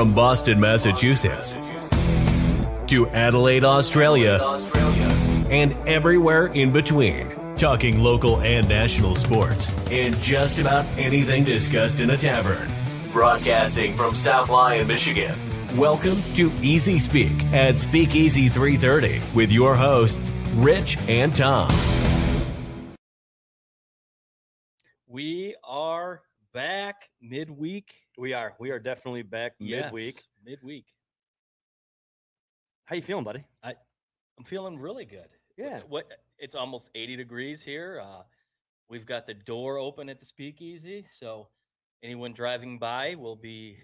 From Boston, Massachusetts to Adelaide, Australia, and everywhere in between. Talking local and national sports and just about anything discussed in a tavern. Broadcasting from South Lyon, Michigan. Welcome to Easy Speak at Speakeasy 330 with your hosts, Rich and Tom. We are back midweek. We are. We are definitely back midweek. Yes, midweek. How you feeling, buddy? I I'm feeling really good. Yeah. What? It's almost 80 degrees here. Uh, we've got the door open at the Speakeasy, so anyone driving by will be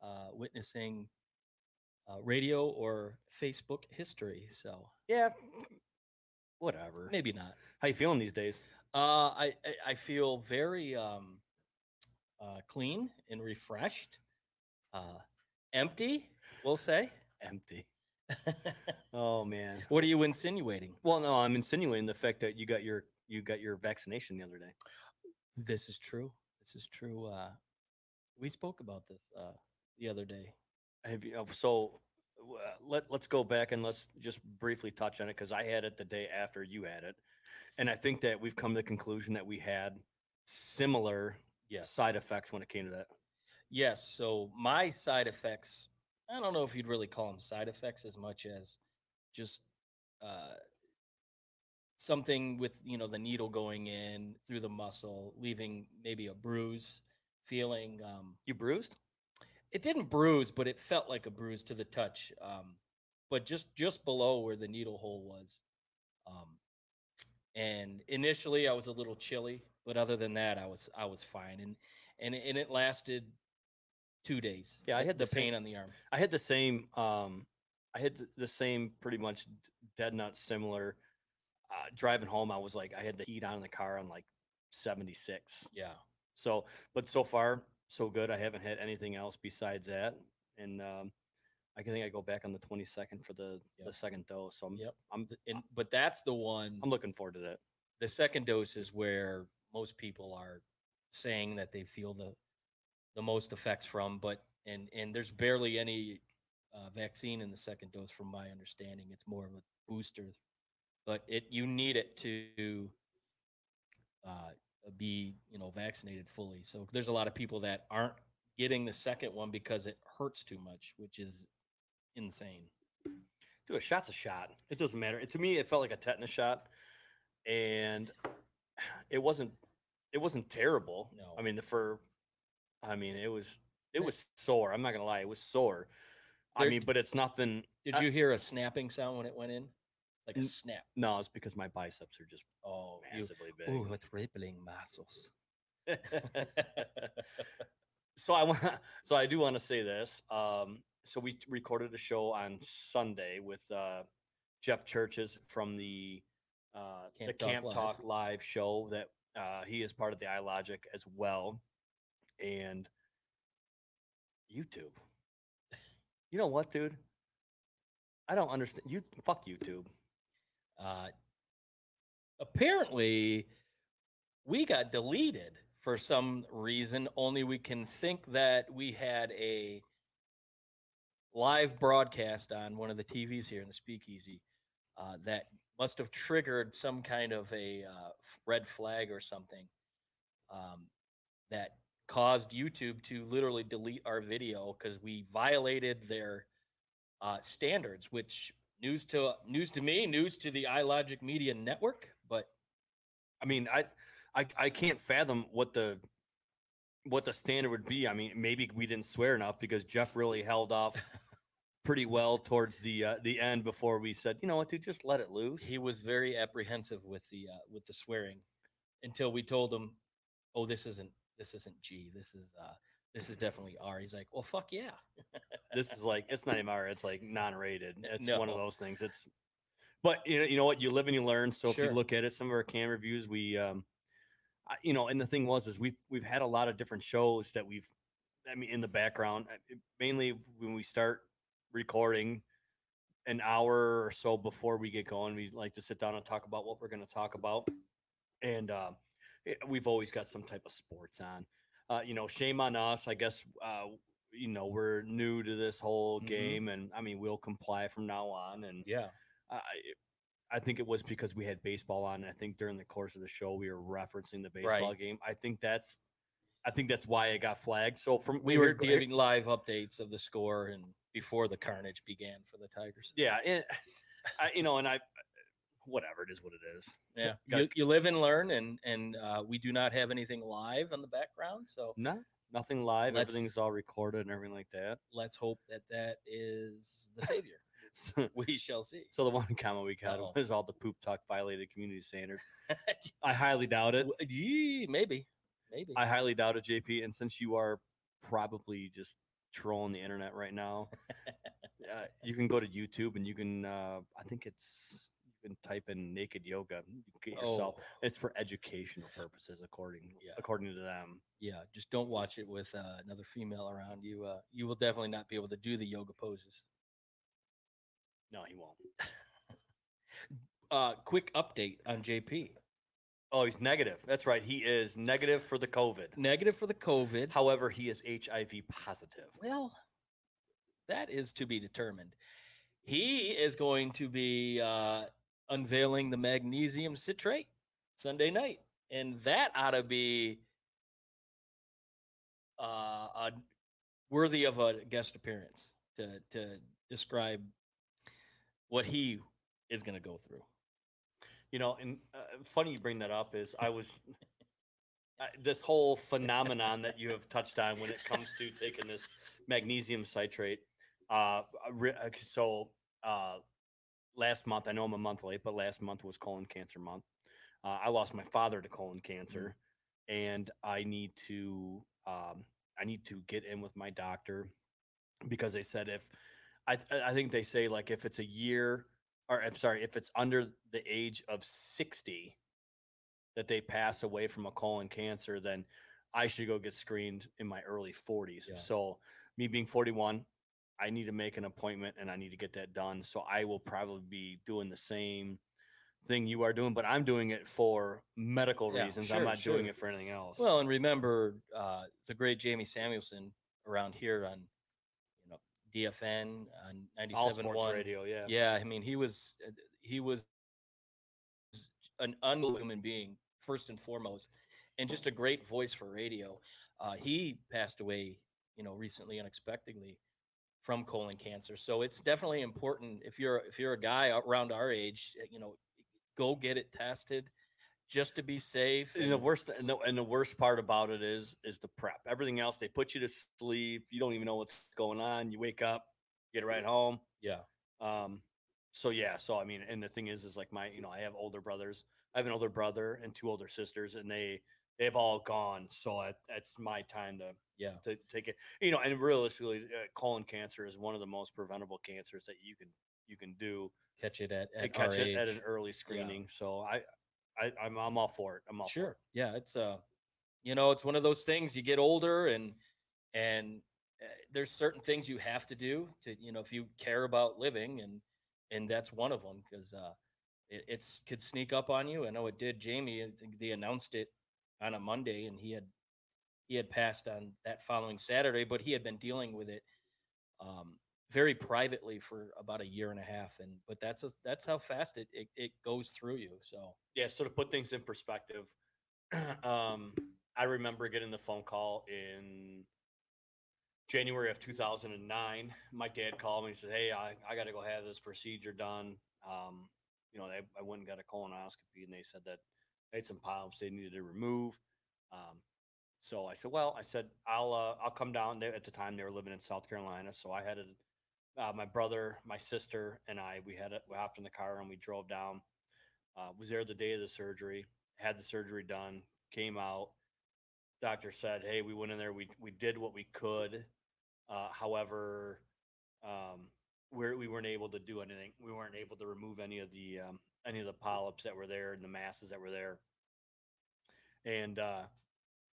uh, witnessing uh, radio or Facebook history. So Yeah. Whatever. maybe not. How you feeling these days? Uh, I I- I feel very um, uh, clean and refreshed. Uh, empty, we'll say. Empty. Oh man. what are you insinuating? Well, no, I'm insinuating the fact that you got your you got your vaccination the other day. This is true. This is true. Uh, we spoke about this uh, the other day. Have you? uh, So uh, let let's go back and let's just briefly touch on it because I had it the day after you had it, and I think that we've come to the conclusion that we had similar Yes. side effects when it came to that. Yes. So my side effects, I don't know if you'd really call them side effects as much as just uh, something with you know the needle going in through the muscle, leaving maybe a bruise, feeling. Um, You bruised? it didn't bruise, but it felt like a bruise to the touch. Um, but just just below where the needle hole was. Um, and initially, I was a little chilly, but other than that, I was I was fine, and and it- and it lasted two days. Yeah, I had the the same- pain on the arm. I had the same. Um, I had the same, pretty much dead nut similar. Uh, driving home, I was like, I had the heat on in the car on like seventy six. Yeah, So, but so far, so good. I haven't had anything else besides that, and um, I can think I go back on the twenty second for the the second dose. So I'm yep. I'm And but that's the one. I'm looking forward to that. the second dose is where most people are saying that they feel the the most effects from but and and there's barely any uh, vaccine in the second dose from my understanding. It's more of a booster. But it you need it to uh, be you know vaccinated fully. So there's a lot of people that aren't getting the second one because it hurts too much which is insane. Dude, a shot's a shot. It doesn't matter. To me, it felt like a tetanus shot, and it wasn't. It wasn't terrible. No. I mean, for, I mean, it was. It was sore. I'm not gonna lie. It was sore. I mean, but it's nothing. did I- you hear a snapping sound when it went in like a snap No, it's because my biceps are just oh you, massively big. Ooh, with rippling muscles. so I want. So I do want to say this. Um, so we recorded a show on Sunday with uh, Jeff Churches from the uh, the Camp Talk Camp Live. Talk Live show that uh, he is part of the iLogic as well, and YouTube. You know what, dude? I don't understand. You fuck YouTube. Uh, apparently, we got deleted for some reason. Only we can think that we had a live broadcast on one of the TVs here in the Speakeasy uh, that must have triggered some kind of a uh, red flag or something um, that caused YouTube to literally delete our video because we violated their uh, standards, which news to news to me, news to the iLogic Media Network. But I mean, I, I, I can't fathom what the, what the standard would be. I mean, maybe we didn't swear enough because Jeff really held off pretty well towards the uh, the end before we said, you know what, dude, just let it loose. he was very apprehensive with the uh, with the swearing until we told him, "Oh, this isn't this isn't G. This is uh, this is definitely R." He's like, "Well, fuck yeah." this is like it's not even R. it's like non-rated. It's one of those things. It's, but you know, you know what, you live and you learn. So if you look at it, some of our cam reviews, we, um, I- you know, and the thing was is we've we've had a lot of different shows that we've, I mean, in the background, uh, mainly when we start recording an hour or so before we get going, we like to sit down and talk about what we're going to talk about, and um, eh, we've always got some type of sports on. uh, you know, shame on us. I guess uh, you know we're new to this whole Mhm. game, and I mean we'll comply from now on. And Yeah. I, I think it was because we had baseball on. I think during the course of the show we were referencing the baseball Right. game. I think that's, I think that's why it got flagged. So from We here- were giving live updates of the score and before the carnage began for the Tigers. yeah, and I, you know, and I, whatever it is, what it is. Yeah. You, you live and learn, and and uh, we do not have anything live on the background, so No, nothing live. Let's- Everything's all recorded and everything like that. let's hope that that is the savior. So, we shall see. so the one comment we got was all the poop talk violated community standards. I highly doubt it. Maybe, maybe. I highly doubt it, JP. And since you are probably just trolling the internet right now, uh, you can go to YouTube and you can. Uh, I think it's you can type in naked yoga. You get yourself. Oh, It's for educational purposes, according Yeah. according to them. yeah. Just don't watch it with uh, another female around you. Uh, you will definitely not be able to do the yoga poses. No, he won't. Uh, quick update on JP. Oh, he's negative. That's right. He is negative for the COVID. Negative for the COVID. However, he is HIV positive. Well, that is to be determined. He is going to be uh, unveiling the magnesium citrate Sunday night, and that ought to be uh, a, worthy of a guest appearance to to describe what he is going to go through. You know, and uh, funny you bring that up is I was uh, this whole phenomenon that you have touched on when it comes to taking this magnesium citrate. Uh, uh, so uh, last month, I know I'm a month late, but last month was colon cancer month. Uh, I lost my father to colon cancer, and I need to um, I need to get in with my doctor because they said if I th- I think they say like if it's a year or I'm sorry if it's under the age of 60 that they pass away from a colon cancer then I should go get screened in my early 40s. Yeah. So me being 41 I need to make an appointment and I need to get that done. So I will probably be doing the same thing you are doing, but I'm doing it for medical Yeah, reasons. I'm sure, not doing it for anything else. Well, and remember uh, the great Jamie Samuelson around here on DFN on all 97.1. sports radio, yeah. Yeah, I mean he was uh, he was an unbelievable human being first and foremost, and just a great voice for radio. Uh, he passed away, you know, recently unexpectedly from colon cancer. So it's definitely important if you're if you're a guy around our age, uh, you know, go get it tested just to be safe. And the worst and the, and the worst part about it is is the prep. Everything else they put you to sleep. You don't even know what's going on. You wake up, get right home. yeah, Um, so yeah, so I mean, and the thing is, is like my, you know, I have older brothers. I have an older brother and two older sisters, and they they've all gone. So I, it's my time to yeah. to take it. You know, and realistically, uh, colon cancer is one of the most preventable cancers that you can you can do Catch it at, at catch it at an early screening. So I, I I'm I'm all for it. I'm all sure it. yeah it's uh you know it's one of those things you get older and and uh, there's certain things you have to do to you know if you care about living and and that's one of them because uh it, it's could sneak up on you i know it did jamie i think they announced it on a monday and he had he had passed on that following saturday but he had been dealing with it um very privately for about a year and a half and but that's a, that's how fast it, it it goes through you so Yeah. So to put things in perspective, um, I remember getting the phone call in January of 2009. My dad called me and said, "Hey, I, I got to go have this procedure done." Um, you know, they, I went and got a colonoscopy, and they said that they had some polyps they needed to remove. Um, so I said, "Well," I said, "I'll uh, I'll come down." There at the time they were living in South Carolina, so I had a, uh, my brother, my sister, and I. We had a, we hopped in the car and we drove down. Uh, was there the day of the surgery. Had the surgery done. Came out. Doctor said, "Hey, we went in there. We we did what we could. Uh, however, um, we're, we weren't able to do anything. We weren't able to remove any of the um, any of the polyps that were there and the masses that were there. And uh,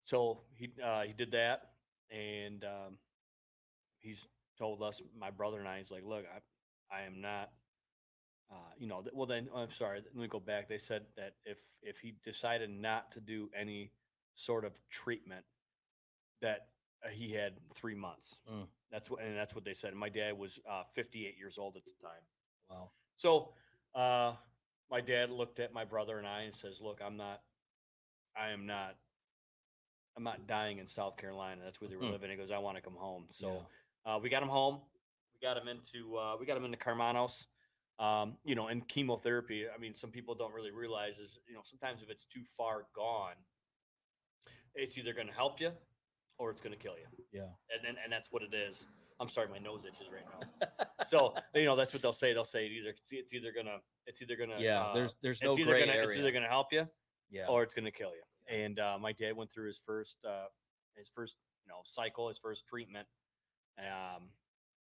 so he uh, he did that, and um, he's told us, my brother and I, he's like, look, I I am not uh, you know, th- well then I'm sorry. Let me go back. They said that if if he decided not to do any sort of treatment, that uh, he had three months. Mm. That's what, and that's what they said. My dad was uh, 58 years old at the time. Wow. So, uh, my dad looked at my brother and I and says, "Look, I'm not, I am not, I'm not dying in South Carolina. That's where they were Mm. living." He goes, "I want to come home." So, Yeah. Uh, we got him home. We got him into, uh, we got him into Karmanos. Um, you know, and chemotherapy. I mean, some people don't really realize is, you know, sometimes if it's too far gone, it's either going to help you or it's going to kill you yeah. and, and and that's what it is. I'm sorry, my nose itches right now. so you know that's what they'll say. They'll say it either it's either gonna it's either gonna yeah. uh, there's there's no gray gonna area. it's either gonna help you yeah. or it's gonna kill you. And uh, my dad went through his first uh, his first you know cycle, his first treatment. Um,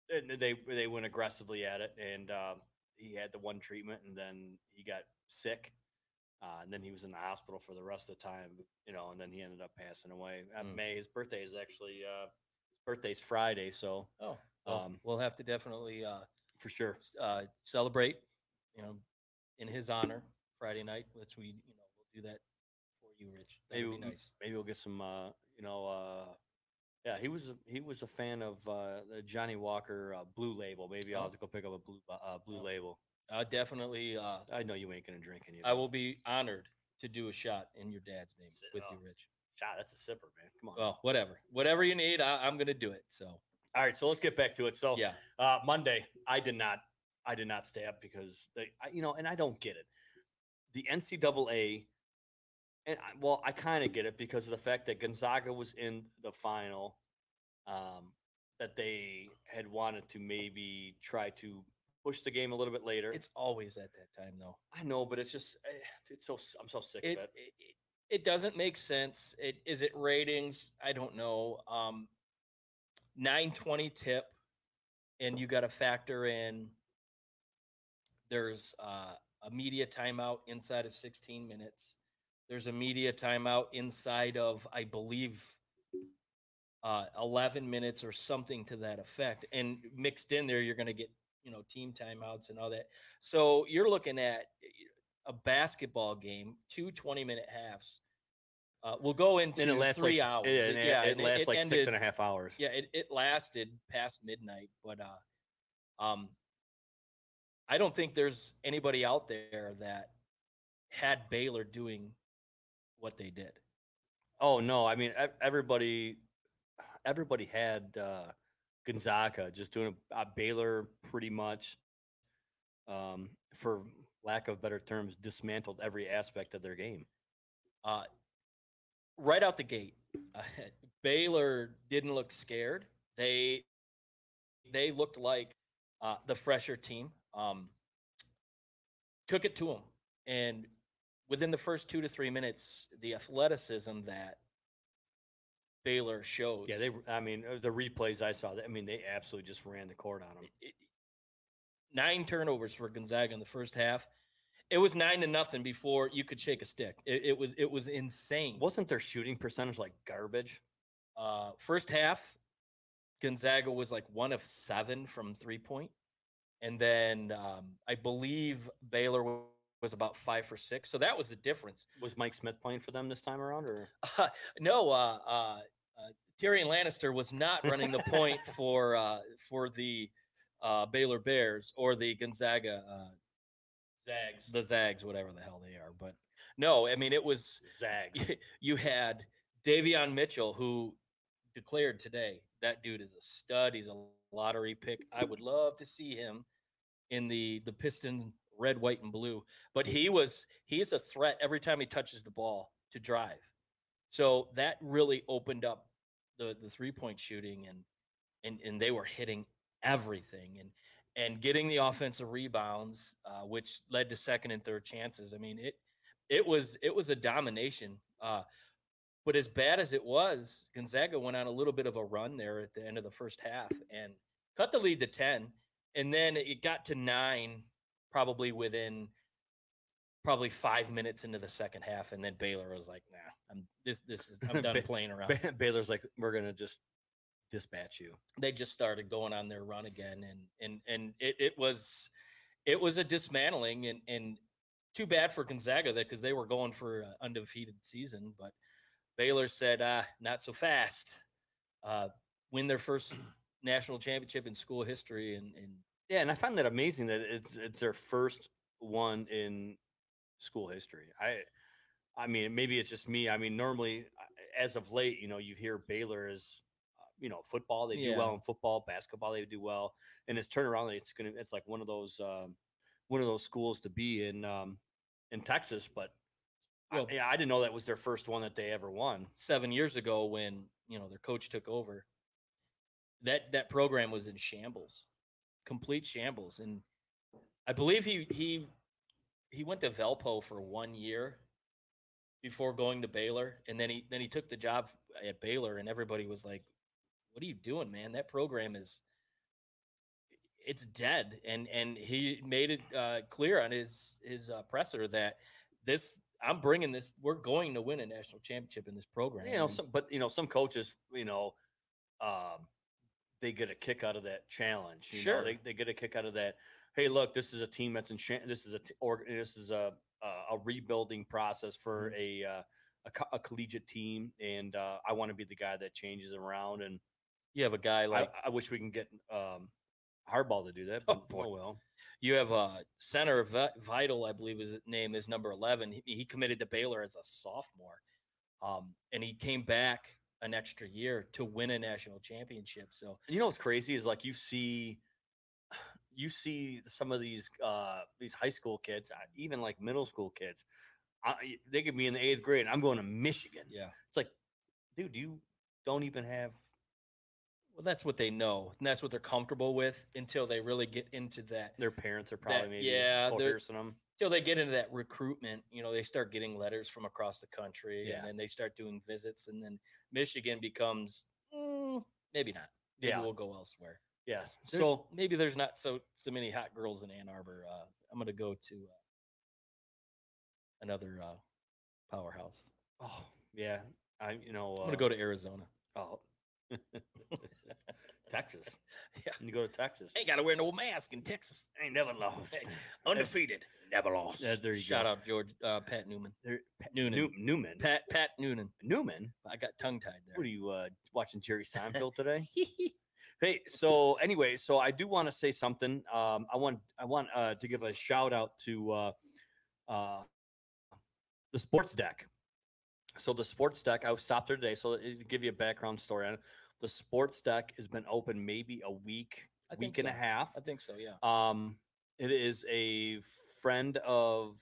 and they they went aggressively at it, and uh, he had the one treatment, and then he got sick. Uh, and then he was in the hospital for the rest of the time, you know, and then he ended up passing away. Uh, Mm. May, his birthday is actually uh, his birthday's Friday, so oh. Well, um, we'll have to definitely uh, for sure. uh, celebrate, you know, in his honor Friday night. Let's we, you know, we'll do that for you, Rich. That'd Maybe be nice. Maybe we'll get some, uh, you know, uh, yeah, he was a, he was a fan of uh, the Johnnie Walker uh, Blue Label. Maybe I'll Oh. have to go pick up a blue uh, blue Oh. label. Uh, definitely. Uh, I know you ain't gonna drink any. Of I it. will be honored to do a shot in your dad's name Sit- with oh. you, Rich. Shot, that's a sipper, man. Come on. Well, whatever, whatever you need, I, I'm gonna do it. So All right, so let's get back to it. So yeah, uh, Monday, I did not, I did not stay up because they, I, you know, and I don't get it. The NCAA, and I, well, I kind of get it because of the fact that Gonzaga was in the final, um, that they had wanted to maybe try to push the game a little bit later. it's always at that time though. I know, but it's just, eh, it's so, I'm so sick It of it. it, it doesn't make sense. It is it ratings? I don't know. Um, nine twenty tip, and you got to factor in. There's uh, a media timeout inside of 16 minutes. There's a media timeout inside of, I believe, uh, 11 minutes or something to that effect. And mixed in there, you're going to get, you know, team timeouts and all that. So you're looking at eh, a basketball game, two 20 minute halves. Uh, we'll go into and it lasts three like, hours. Yeah, and it, yeah, it and lasts like six ended- and a half hours. yeah, it, it lasted past midnight, but uh um I don't think there's anybody out there that had Baylor doing what they did. Oh no, I mean everybody, everybody had uh, Gonzaga just doing a, a Baylor pretty much, um, for lack of better terms, dismantled every aspect of their game. Uh right out the gate, uh, Baylor didn't look scared. They they looked like uh, the fresher team. Um, took it to them, and within the first two to three minutes, the athleticism that Baylor shows. Yeah, they. I mean, uh, the replays I saw. I mean, they absolutely just ran the court on them. it- nine turnovers for Gonzaga in the first half. It was nine to nothing before you could shake a stick. It, it was it was insane. Wasn't their shooting percentage like garbage? Uh, first half, Gonzaga was like one of seven from three point, and then um, I believe Baylor was about five for six. So that was the difference. Was Mike Smith playing for them this time around, or no, uh, uh, uh, Tyrion Lannister was not running the point for uh, for the uh, Baylor Bears or the Gonzaga uh, Zags? the Zags, whatever the hell they are. But no, I mean it was Zags. you had Davion Mitchell who declared today that dude is a stud. He's a lottery pick. I would love to see him in the the Piston red, white, and blue. But he was he's a threat every time he touches the ball to drive. So that really opened up the the three point shooting and and and they were hitting everything and and getting the offensive rebounds, uh, which led to second and third chances. I mean it it was it was a domination. Uh, but as bad as it was, Gonzaga went on a little bit of a run there at the end of the first half and cut the lead to 10. And then it got to nine, probably within probably five minutes into the second half. And then Baylor was like, nah, I'm this this is I'm done playing around. Ba- Baylor's like, we're gonna just dispatch you. they just started going on their run again and and and it, it was it was a dismantling and and too bad for Gonzaga that because they were going for an undefeated season, but Baylor said, uh, not so fast. uh, win their first national championship in school history, and, and Yeah, and I find that amazing that it's it's their first one in school history. I I mean, maybe it's just me. I mean, normally uh, as of late, you know, you hear Baylor is uh, you know, football, they do Yeah. well in football, basketball, they do well. And it's turnaround, that it's gonna it's like one of those um one of those schools to be in um in Texas, but Well- I, yeah, I didn't know that was their first one that they ever won. seven years ago when you know their coach took over that that program was in shambles complete shambles and i believe he he he went to Valpo for one year before going to baylor and then he then he took the job at baylor and everybody was like what are you doing man? That program is it's dead. And and he made it uh, clear on his his uh, presser that this i'm bringing this we're going to win a national championship in this program You know, some, but you know, some coaches, you know, um, they get a kick out of that challenge. You know, Sure. they, they get a kick out of that. Hey, look, this is a team that's in. This is a t- or this is a a, a rebuilding process for Mm-hmm. a uh, a, co- a collegiate team, and uh, I want to be the guy that changes around. And you have a guy like I, I wish we can get um, Hardball to do that. But, boy. oh well. you have a center Vi- vital i believe his name is number 11 he, he committed to baylor as a sophomore um, and he came back an extra year to win a national championship so You know what's crazy is like you see, you see some of these uh these high school kids, uh, even like middle school kids. I, they could be in the eighth grade. I'm going to Michigan. yeah It's like, dude, you don't even have. well that's what they know and that's what they're comfortable with until they really get into that Their parents are probably maybe yeah, they're- them. Until they get into that recruitment you know they start getting letters from across the country Yeah. and then they start doing visits and then michigan becomes mm, maybe not maybe Yeah. we'll go elsewhere Yeah. There's- So maybe there's not so so many hot girls in Ann Arbor. Uh, I'm gonna go to uh, another uh, powerhouse. oh yeah, I you know uh, I'm gonna go to Arizona. oh Texas. Yeah. You go to Texas. Ain't gotta wear no mask in Texas. Ain't never lost. Undefeated, never lost. Yeah, there you Shout go. out George uh, Pat Newman. There, Pat, Noonan. New, Newman. Pat Pat Noonan. Newman. I got tongue tied there. What are you uh, watching Jerry Seinfeld today? Hey, so anyway, so I do want to say something. Um, I want I want uh, to give a shout out to uh, uh, the sports deck. So the sports deck, I was stopped there today. So to give you a background story on it, the sports deck has been open maybe a week, I week and a half. I think so. Yeah. Um, it is a friend of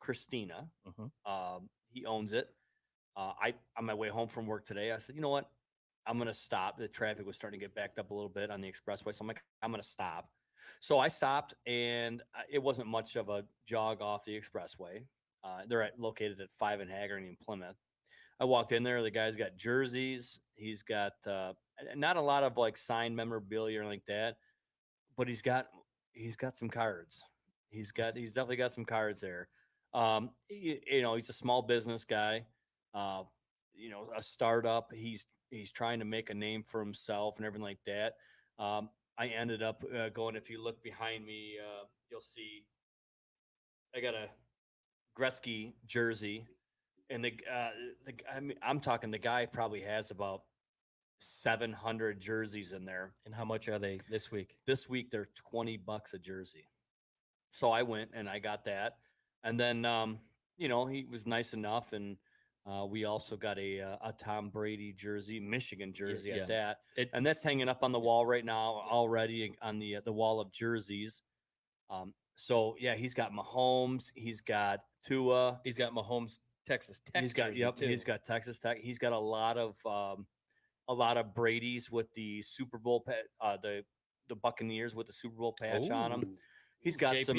Christina. Mhm. Um, he owns it. Uh, I on my way home from work today, I said, you know what? I'm gonna stop. The traffic was starting to get backed up a little bit on the expressway, so I'm like, I'm gonna stop. So I stopped, and uh, it wasn't much of a jog off the expressway. Uh, they're at, located at Five and Haggerty in Plymouth. I walked in there. The guy's got jerseys. He's got uh, not a lot of like signed memorabilia or like that, but he's got he's got some cards. He's got he's definitely got some cards there. Um, you, know, he's a small business guy. Uh, you know, a startup. He's he's trying to make a name for himself and everything like that. Um, I ended up uh, going. If you look behind me, uh, you'll see I got a Gretzky jersey, and the uh, the I mean, I'm talking the guy probably has about 700 jerseys in there. And how much are they this week? This week they're 20 bucks a jersey. So I went and I got that. And then um, you know, he was nice enough and uh, we also got a uh, a Tom Brady jersey, Michigan jersey yeah. at that. It, And that's hanging up on the wall right now already on the uh, the wall of jerseys. Um, so yeah, he's got Mahomes, he's got Tua, he's got Mahomes, Texas Tech. he's got jersey, yep, he's too. got Texas Tech. He's got a lot of um, a lot of Brady's with the Super Bowl pat, uh, the the Buccaneers with the Super Bowl patch on him. He's got JP. some.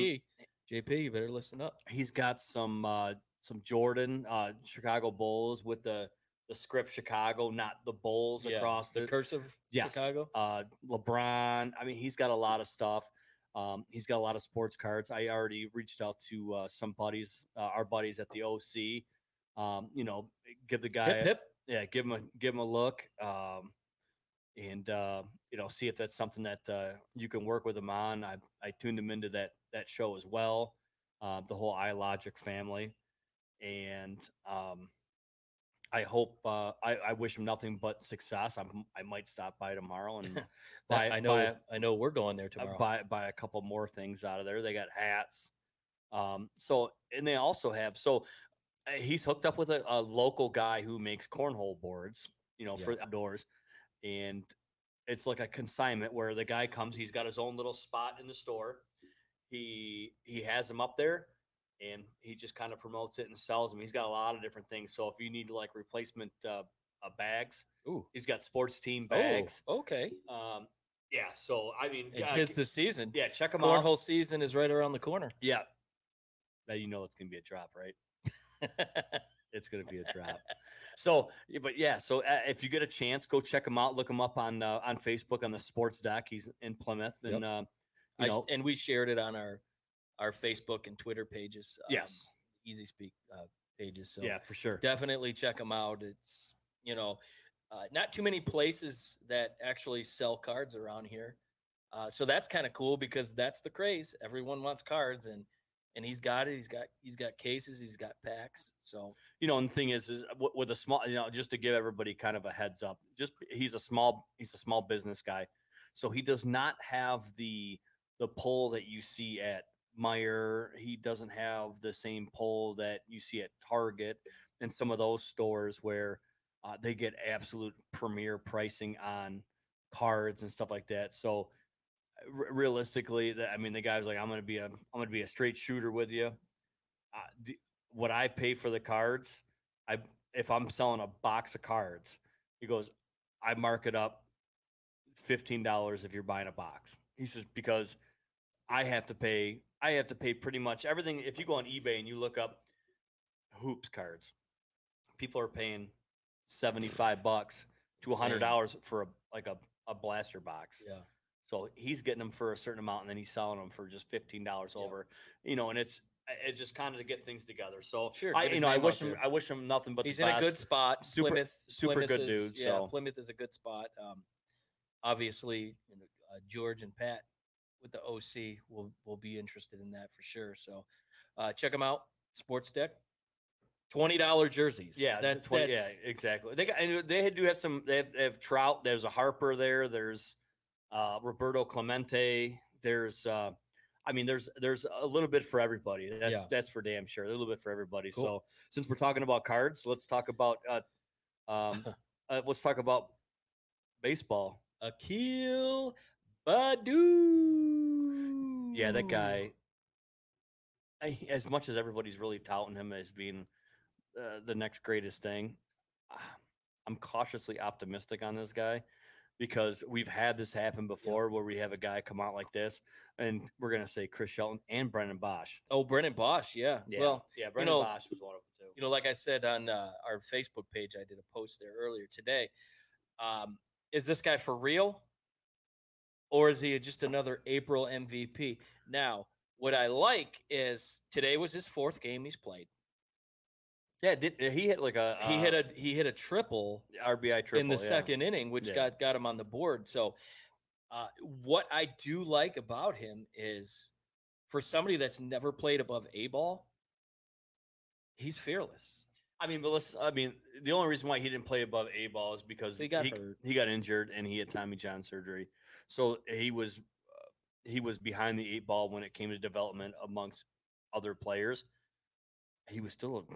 JP, you better listen up. He's got some uh, some Jordan uh, Chicago Bulls with the the script Chicago, not the Bulls Yeah, across the the cursive Yes. Chicago. uh, LeBron. I mean, he's got a lot of stuff. Um, he's got a lot of sports cards. I already reached out to uh, some buddies, uh, our buddies at the OC. Um, you know, give the guy, Hip hip. yeah, give him a give him a look, um, and uh, you know, see if that's something that uh, you can work with him on. I I tuned him into that that show as well, uh, the whole iLogic family, and um, I hope uh, I, I wish him nothing but success. I'm, I might stop by tomorrow and buy, I know. buy, a- I know. We're going there tomorrow. buy buy a couple more things out of there. They got hats. Um, so and they also have so he's hooked up with a, a local guy who makes cornhole boards, you know, for outdoors, and it's like a consignment where the guy comes. He's got his own little spot in the store. He he has them up there, and he just kind of promotes it and sells them. He's got a lot of different things. So if you need like replacement uh, uh, bags, Ooh. he's got sports team bags. Oh, okay. Um, yeah. So I mean, It uh, the season. yeah, check them out. Cornhole season is right around the corner. Yeah. Now you know it's gonna be a drop, right? It's gonna be a drop. So, but yeah. So uh, if you get a chance, go check him out. Look him up on uh, on Facebook on the Sports Deck. He's in Plymouth, Yep. and uh, I you s- know, and we shared it on our our Facebook and Twitter pages. um, yes, Easy Speak uh, pages. So yeah, for sure. definitely check them out. It's you know, uh, not too many places that actually sell cards around here. Uh, so that's kind of cool because that's the craze. Everyone wants cards, and and he's got it. He's got he's got cases. He's got packs. So you know, and the thing is, is with, a small, you know, just to give everybody kind of a heads up, just he's a small, he's a small business guy, so he does not have the the pull that you see at Meijer. He doesn't have the same pull that you see at Target and some of those stores where uh, they get absolute premier pricing on cards and stuff like that. So realistically, I mean, the guy's like, I'm gonna be a, I'm gonna be a straight shooter with you. Uh, the, what I pay for the cards, I if I'm selling a box of cards, he goes, I mark it up fifteen dollars if you're buying a box. He says because I have to pay, I have to pay pretty much everything. If you go on eBay and you look up hoops cards, people are paying seventy five bucks to a hundred dollars for a like a, a blaster box. yeah, So he's getting them for a certain amount, and then he's selling them for just fifteen dollars Yeah. over. You know, and it's it's just kind of to get things together. So Sure, I get you his know I name out wish him there. I wish him nothing but he's the in a best. good spot. Super- Plymouth, super Plymouth good is- dude, Yeah, so- Plymouth is a good spot. Um, obviously, you know, uh, George and Pat with the OC will will be interested in that for sure. So uh, check them out. Sports Deck, twenty dollar jerseys. Yeah, that, that, 20, yeah, exactly. They got and they do have some. They have, they have Trout. There's a Harper there. There's uh, Roberto Clemente. There's uh, I mean, there's there's a little bit for everybody. That's Yeah. that's for damn sure. A little bit for everybody. Cool. So since we're talking about cards, let's talk about uh, um, uh, let's talk about baseball. Akil Baddoo. Yeah, that guy. I, as much as everybody's really touting him as being uh, the next greatest thing, ah, I'm cautiously optimistic on this guy because we've had this happen before where we have a guy come out like this, and we're gonna say Chris Shelton and Brennan Boesch. Oh, Brennan Boesch. Yeah. Yeah, Well, yeah, Brennan know, Boesch was one of them too. you know, like I said on uh, our Facebook page, I did a post there earlier today. Um, is this guy for real, or is he just another April MVP? Now, what I like is today was his fourth game he's played. Yeah, did he hit like a He hit uh, a he hit a triple RBI triple in the yeah. second inning, which Yeah. got got him on the board. So, uh, what I do like about him is for somebody that's never played above a ball, he's fearless. I mean, but let's. I mean, the only reason why he didn't play above A ball is because He got he, he got injured and he had Tommy John surgery, so he was uh, he was behind the eight ball when it came to development amongst other players. He was still, a,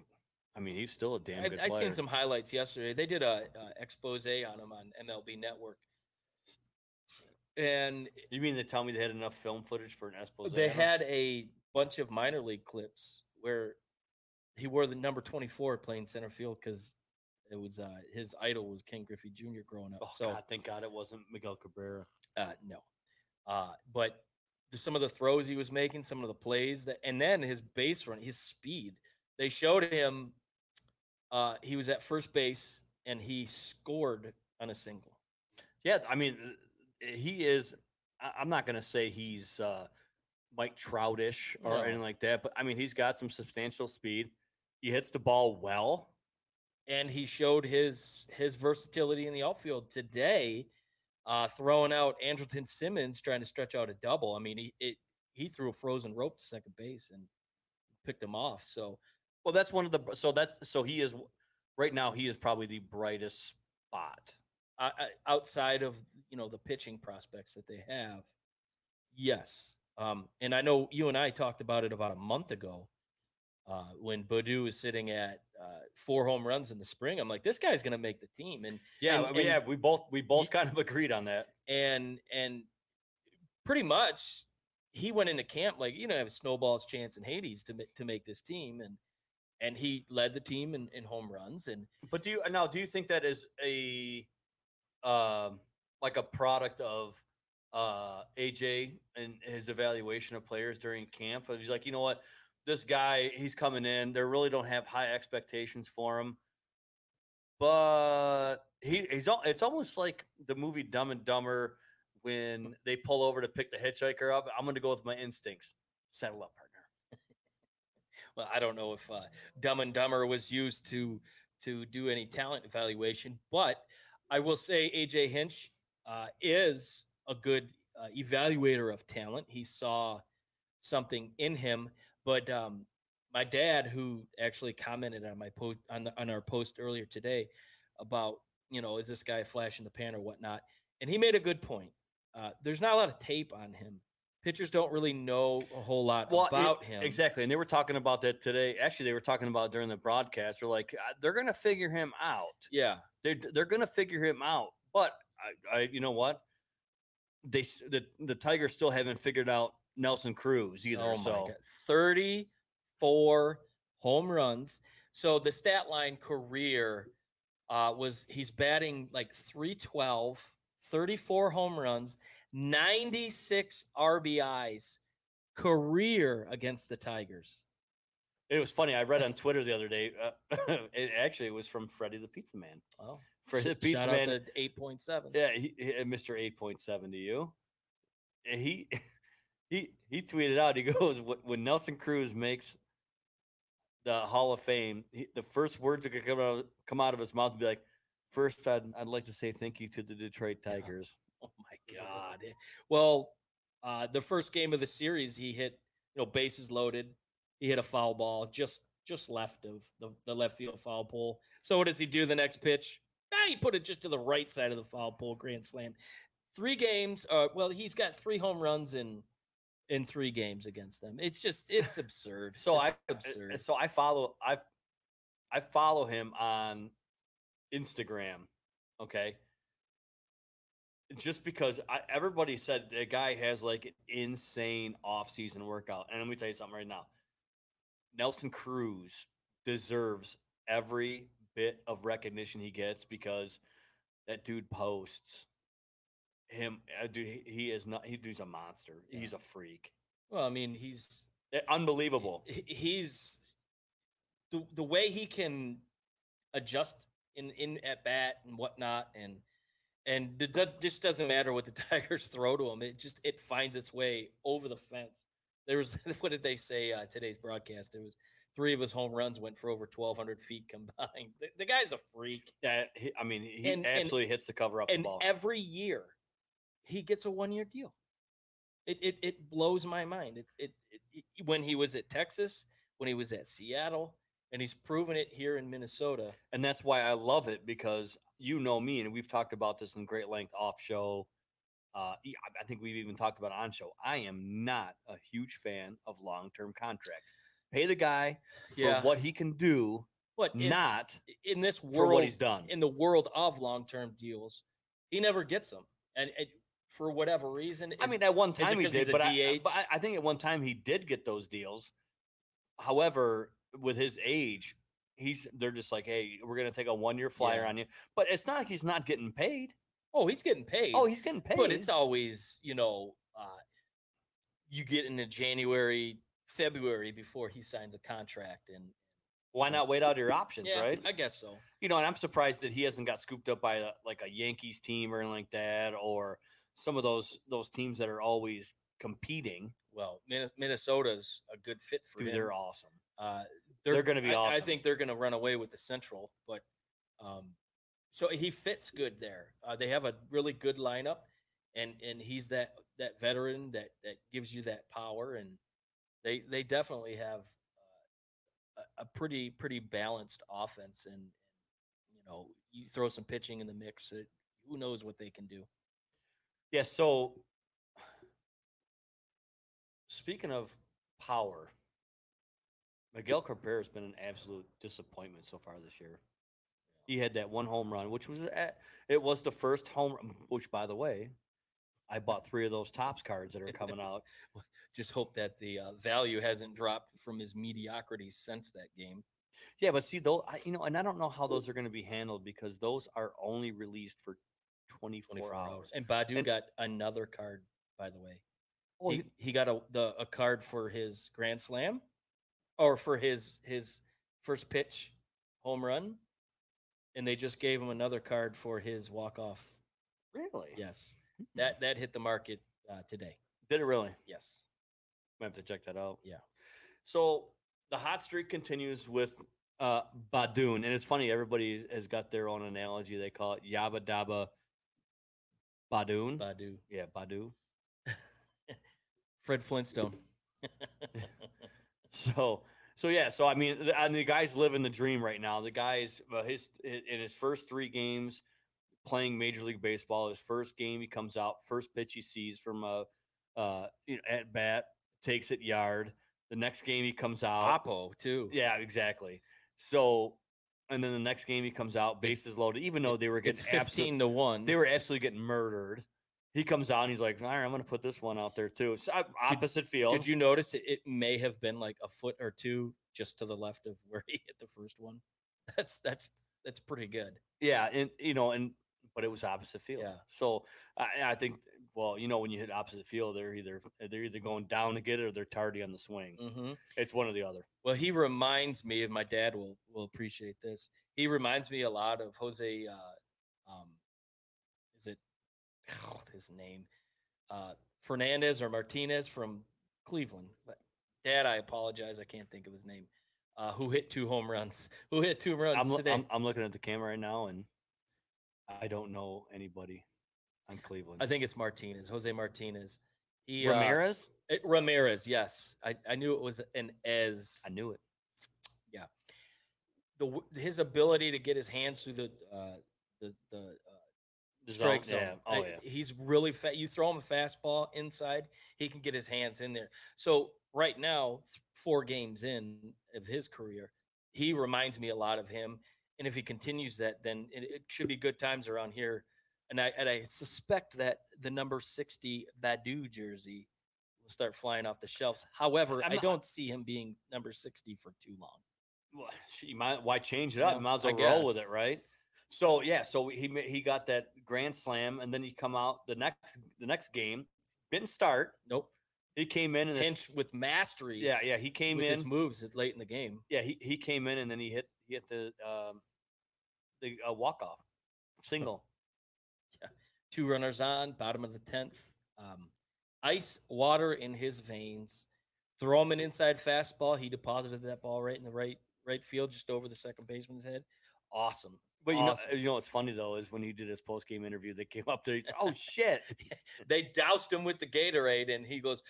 I mean, he's still a damn I, good I player. seen some highlights yesterday. They did a, uh expose on him on MLB Network, and You mean to tell me they had enough film footage for an expose? they on him? had a bunch of minor league clips where he wore the number twenty four playing center field because it was uh, his idol was Ken Griffey Jr. growing up. Oh so God, thank God it wasn't Miguel Cabrera. Uh, no. Uh, but the, some of the throws he was making, some of the plays that, and then his base run, his speed. They showed him. Uh, he was at first base and he scored on a single. Yeah, I mean, uh, he is. I'm not gonna say he's uh, Mike Troutish or No. anything like that, but I mean, he's got some substantial speed. He hits the ball well. And he showed his his versatility in the outfield today, uh, throwing out Andrelton Simmons trying to stretch out a double. I mean, he it, he threw a frozen rope to second base and picked him off. So Well, that's one of the. So that's so he is. right now he is probably the brightest spot. uh, uh, outside of you know the pitching prospects that they have. Yes, um, and I know you and I talked about it about a month ago uh, when Baddoo was sitting at uh, four home runs in the spring. I'm like, this guy's going to make the team, and Yeah, And- yeah, we both we both kind of agreed on that. and and pretty much he went into camp like you know have a snowball's chance in Hades to to make this team, and and he led the team in, in home runs, and But do you now do you think that is a um like a product of uh AJ and his evaluation of players during camp? He's like, you know what, this guy, he's coming in. They really don't have high expectations for him. But he he's al- it's almost like the movie Dumb and Dumber when they pull over to pick the hitchhiker up. I'm gonna go with my instincts. Settle up, partner. Well, I don't know if uh, Dumb and Dumber was used to to do any talent evaluation, but I will say AJ Hinch uh, is a good uh, evaluator of talent. He saw something in him, but um, my dad, who actually commented on my post on, the, on our post earlier today about you know is this guy flashing the pan or whatnot, and he made a good point. Uh, there's not a lot of tape on him. Pitchers don't really know a whole lot Well, about him. Exactly. And they were talking about that today. Actually, they were talking about during the broadcast. They're like, "Uh, they're going to figure him out. Yeah. They're, they're going to figure him out. But I, I, you know what? They, the, the Tigers still haven't figured out Nelson Cruz either. Oh so god. 34 home runs. So the stat line career uh was he's batting like 312, 34 home runs, 96 RBIs career against the Tigers. it was funny. I read on Twitter the other day. Uh, it actually was from Freddie the Pizza Man. Oh, Freddie the Pizza Man. out 8.7. Yeah, he, he- Mr. 8.7 to you. And He he he tweeted out. He goes, "When- "When Nelson Cruz makes the Hall of Fame, he, the first words that could come out come out of his mouth would be like, first, I'd I'd like to say thank you to the Detroit Tigers." Oh my god. eh, Well, uh the first game of the series he hit, you know, bases loaded. He hit a foul ball just just left of the, the left field foul pole. So what does he do the next pitch? Ah, he put it just to the right side of the foul pole, grand slam. Three games, uh well, he's got three home runs in in three games against them. It's just it's absurd. So It's I absurd. so I follow I I follow him on Instagram. Okay. Just because I, everybody said the guy has like an insane off-season workout, and let me tell you something right now. Nelson Cruz deserves every bit of recognition he gets because that dude posts him. Uh, dude, he, is not. He, he's a monster. He's a freak. well, I mean, he's Eh, Unbelievable. he's the the way he can adjust in in at bat and whatnot and and it just doesn't matter what the tigers throw to him it just it finds its way over the fence there was what did they say uh, today's broadcast there was three of his home runs went for over 1200 feet combined the, the guy's a freak That he, I mean, he And- and- absolutely hits the cover off the ball. every year he gets a one year deal. It, it it blows my mind. It, it it it- when he was at Texas, when he was at Seattle, and he's proven it here in Minnesota. and that's why I love it because you know me, and we've talked about this in great length off show. Uh, I- think we've even talked about on show. I am not a huge fan of long term contracts. Pay the guy for Yeah. what he can do, But in, not in this for world, what he's done. in the world of long term deals, he never gets them, and, and for whatever reason, I mean, at one time he did, but I, but I think at one time he did get those deals. However, with his age, he's they're just like, hey, we're gonna take a one year flyer Yeah. on you. But it's not like he's not getting paid. oh, he's getting paid. Oh, he's getting paid. but it's always you know uh, you get into January, February before he signs a contract, and Why not wait out your options, yeah, right? I guess so. You know, and I'm surprised that he hasn't got scooped up by a, like a Yankees team or anything like that, or some of those those teams that are always competing. Well, Minnesota's a good fit for Dude, him. they're awesome. Uh, they're gonna be I- I, think they're going to run away with the Central, but um, so he fits good there. Uh, they have a really good lineup, and and he's that that veteran that that gives you that power, and they they definitely have uh, a, a pretty pretty balanced offense, and you know you throw some pitching in the mix. It, who knows what they can do? Yeah. So, speaking of power, Miguel Cabrera has been an absolute disappointment so far this year. He had that one home run, which was a- it was the first home. run, Which, by the way, I bought three of those Topps cards that are coming out. Just hope that the uh, value hasn't dropped from his mediocrity since that game. Yeah, but see, though, I, you know, and I don't know how those are going to be handled because those are only released for 24, 24 hours. hours. And Baddoo And- got another card, by the way. Oh, he, he got a the a card for his grand slam, or for his his first pitch home run, and they just gave him another card for his walk off. really? Yes, Hmm. that that hit the market uh, today. Did it really? Yes, Might have to check that out. Yeah. So the hot streak continues with uh Badoon. And it's funny, everybody has got their own analogy. They call it Yabba Dabba Badoon. Baddoo, yeah, Baddoo. Fred Flintstone. So so yeah, so I mean the, and the guy's living the dream right now. The guy's uh, his in his first three games playing Major League Baseball, his first game he comes out, first pitch he sees from a uh you know, at bat, takes it yard. The next game he comes out. Oppo too. Yeah, exactly. So, and then the next game he comes out, bases loaded. Even though they were it's getting fifteen absolute, to one. they were absolutely getting murdered. He comes out and he's like, "All right, I'm going to put this one out there too." So, uh, opposite field. Did you notice it, it may have been like a foot or two just to the left of where he hit the first one? That's that's that's pretty good. Yeah, and you know, and but it was opposite field. Yeah. So I, I think, well, you know, when you hit opposite field, they're either they're either going down to get it or they're tardy on the swing. hmm It's one or the other. Well, he reminds me of my dad will will appreciate this. He reminds me a lot of Jose. Uh, oh, his name? Uh, Fernandez or Martinez from Cleveland. But Dad, I apologize. I can't think of his name. Uh, who hit two home runs? Who hit two runs I'm, today? I'm I'm looking at the camera right now, and I don't know anybody on Cleveland. I think it's Martinez. Jose Martinez. He, uh, Ramirez. eh, Ramirez. Yes, I, I knew it was an Ez. I knew it. Yeah. The his ability to get his hands through the uh, the uh, The strike zone, yeah. Oh, Uh, yeah. He's really fat. You throw him a fastball inside, he can get his hands in there. So right now, th- four games in of his career, he reminds me a lot of him. And if he continues that, then it, it should be good times around here. And I and I suspect that the number sixty Baddoo jersey will start flying off the shelves. However, I'm I don't see him being number sixty for too long. Well, might why change it up? You might as I well roll with it, right? So yeah, so he he got that grand slam, and then he come out the next the next game. Didn't start. Nope. He came in and Pinch with mastery. yeah, yeah, he came with in. his moves late in the game. Yeah, he, he came in and then he hit he hit the um the uh, walk off single. yeah, Two runners on, bottom of the tenth. Um, ice water in his veins. Throw him an inside fastball. He deposited that ball right in the right right field, just over the second baseman's head. Awesome. But you Awesome. know, you know what's funny though is when he did his post game interview, they came up there. He said, "Oh shit!" They doused him with the Gatorade, and he goes,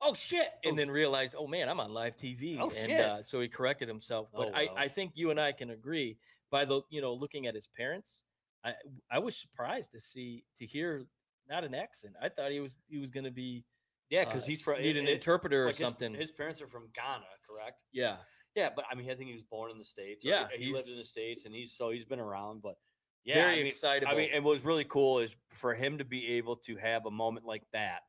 "Oh shit!" and Oh, then realized, "Oh man, I'm on live TV." Oh, and shit. Uh, so he corrected himself. But Oh, I, well. I think you and I can agree by the you know looking at his parents. I I was surprised to see to hear not an accent. I thought he was he was going to be Yeah, because uh, he's from need an it- interpreter or like his- something. His, parents are from Ghana, correct? yeah, Yeah, but I mean, I think he was born in the states. Yeah, he, lived in the states, and he's so he's been around. But yeah, very I mean, excitable. I mean, and what was really cool is for him to be able to have a moment like that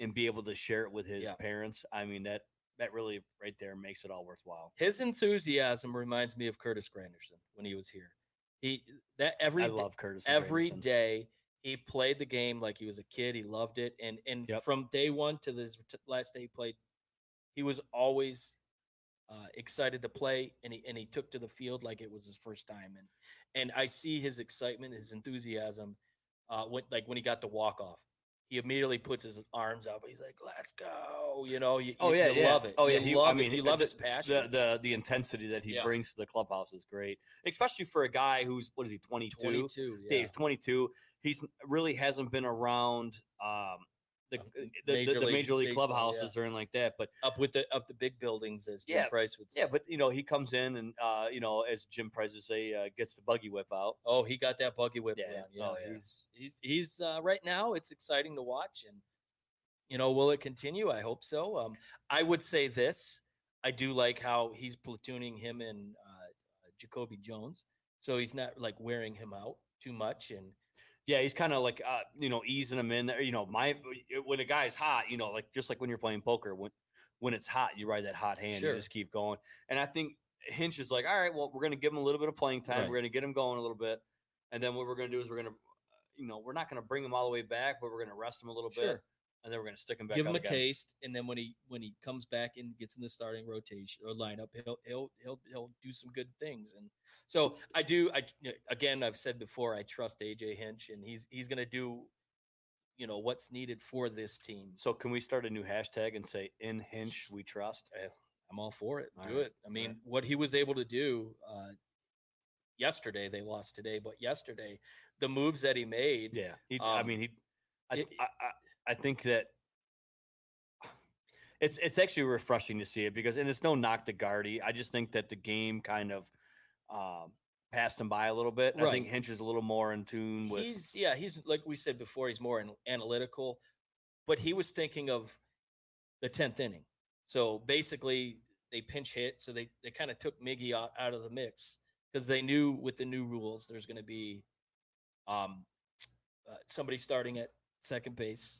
and be able to share it with his Yeah. parents. I mean, that that really right there makes it all worthwhile. his enthusiasm reminds me of Curtis Granderson when he was here. He that every I love Curtis. every Granderson. day he played the game like he was a kid he loved it and and Yep. from day one to this last day he played he was always uh, excited to play and he and he took to the field like it was his first time and and i see his excitement his enthusiasm uh when like when he got the walk off he immediately puts his arms up he's like let's go you know you, Oh yeah, you yeah. love it Oh yeah, he, I mean, you the- love his passion The the the intensity that he Yeah. brings to the clubhouse is great, especially for a guy who's what is he 22? 22 Yeah, he's 22. He's really hasn't been around um, the the, the, Major the League major league Baseball, yeah. clubhouses are in like that. But up with the up the big buildings, as Jim Yeah, Price would say. yeah, but you know he comes in and uh, you know as Jim Price would say, uh, gets the buggy whip out. Oh, he got that buggy whip Yeah, down. Yeah, oh, yeah. he's he's he's uh, right now. It's exciting to watch, and you know, will it continue? I hope so. Um, I would say this: I do like how he's platooning him and uh, Jacoby Jones, so he's not like wearing him out too much. And Yeah, he's kind of like uh, you know easing him in there. You know, my when a guy's hot, you know, like just like when you're playing poker, when when it's hot, you ride that hot hand. Sure. You just keep going. And I think Hinch is like, all right, well, we're going to give him a little bit of playing time. Right. We're going to get him going a little bit, and then what we're going to do is we're going to, you know, we're not going to bring him all the way back, but we're going to rest him a little bit, Sure. And then we're going to stick him back. give him a again. taste, and then when he when he comes back and gets in the starting rotation or lineup, he'll he'll he'll he'll do some good things. And so I do. I again, I've said before, I trust AJ Hinch, and he's he's going to do, you know, what's needed for this team. So can we start a new hashtag and say "In Hinch We Trust"? Eh, I'm all for it. All do right, it. I mean, right. what he was able to do uh, yesterday, they lost today, but yesterday, the moves that he made, Yeah, he, I Um, mean, he. I, I, I, think that it's it's actually refreshing to see it because, and it's no knock to Gardy. I just think that the game kind of um, passed him by a little bit. I think Right. Hinch is a little more in tune with. he's yeah he's like we said before he's more analytical but he was thinking of the 10th inning so basically they pinch hit so they, they kind of took miggy out, out of the mix because they knew with the new rules there's going to be um uh, somebody starting at second base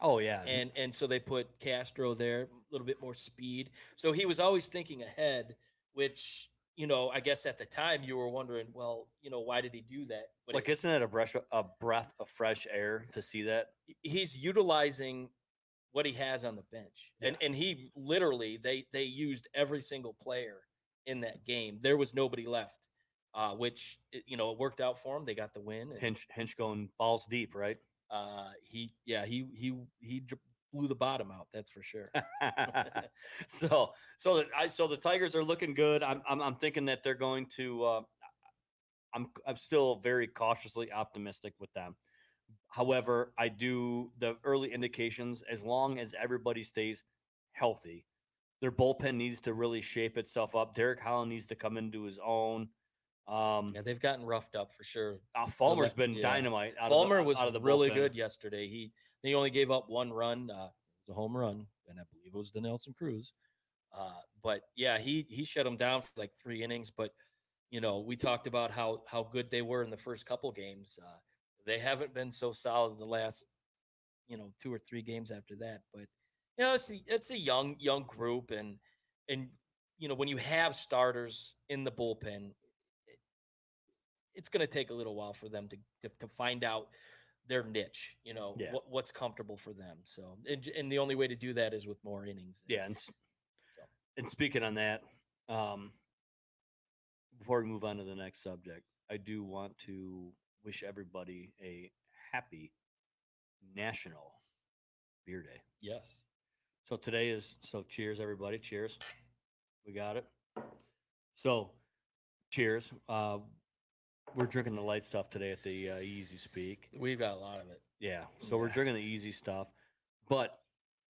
oh yeah, and and so they put Castro there, a little bit more speed. So he was always thinking ahead, which you know, I guess at the time you were wondering, well, you know, why did he do that? But like isn't it a breath a breath of fresh air to see that? he's utilizing what he has on the bench, and and he literally they they used every single player in that game. There was nobody left, uh, which you know it worked out for him. They got the win. and, Hinch Hinch going balls deep, right? Uh, he yeah he he he blew the bottom out. That's for sure. so so that I so the Tigers are looking good. I'm I'm, I'm thinking that they're going to. Uh, I'm I'm still very cautiously optimistic with them. However, I do the early indications as long as everybody stays healthy. Their bullpen needs to really shape itself up. Derek Holland needs to come into his own. Um, Yeah, they've gotten roughed up for sure. uh, Fulmer's been yeah. dynamite. Out Fulmer of the, was out of the really bullpen. good yesterday. He he only gave up one run, uh, it was a home run, and I believe it was the Nelson Cruz. Uh, but yeah, he he shut them down for like three innings. But you know, we talked about how how good they were in the first couple games. Uh, they haven't been so solid the last you know two or three games after that. But you know, it's a, it's a young young group, and and you know when you have starters in the bullpen, it's going to take a little while for them to, to to find out their niche. You know Yeah. what, what's comfortable for them. So and, and the only way to do that is with more innings. Yeah, and, So. and speaking on that, um, before we move on to the next subject, I do want to wish everybody a happy National Beer Day. Yes. So today is so cheers everybody, cheers. We got it. So cheers. Uh, we're drinking the light stuff today at the uh, Easy Speak. We've got a lot of it. Yeah. So we're drinking the easy stuff. But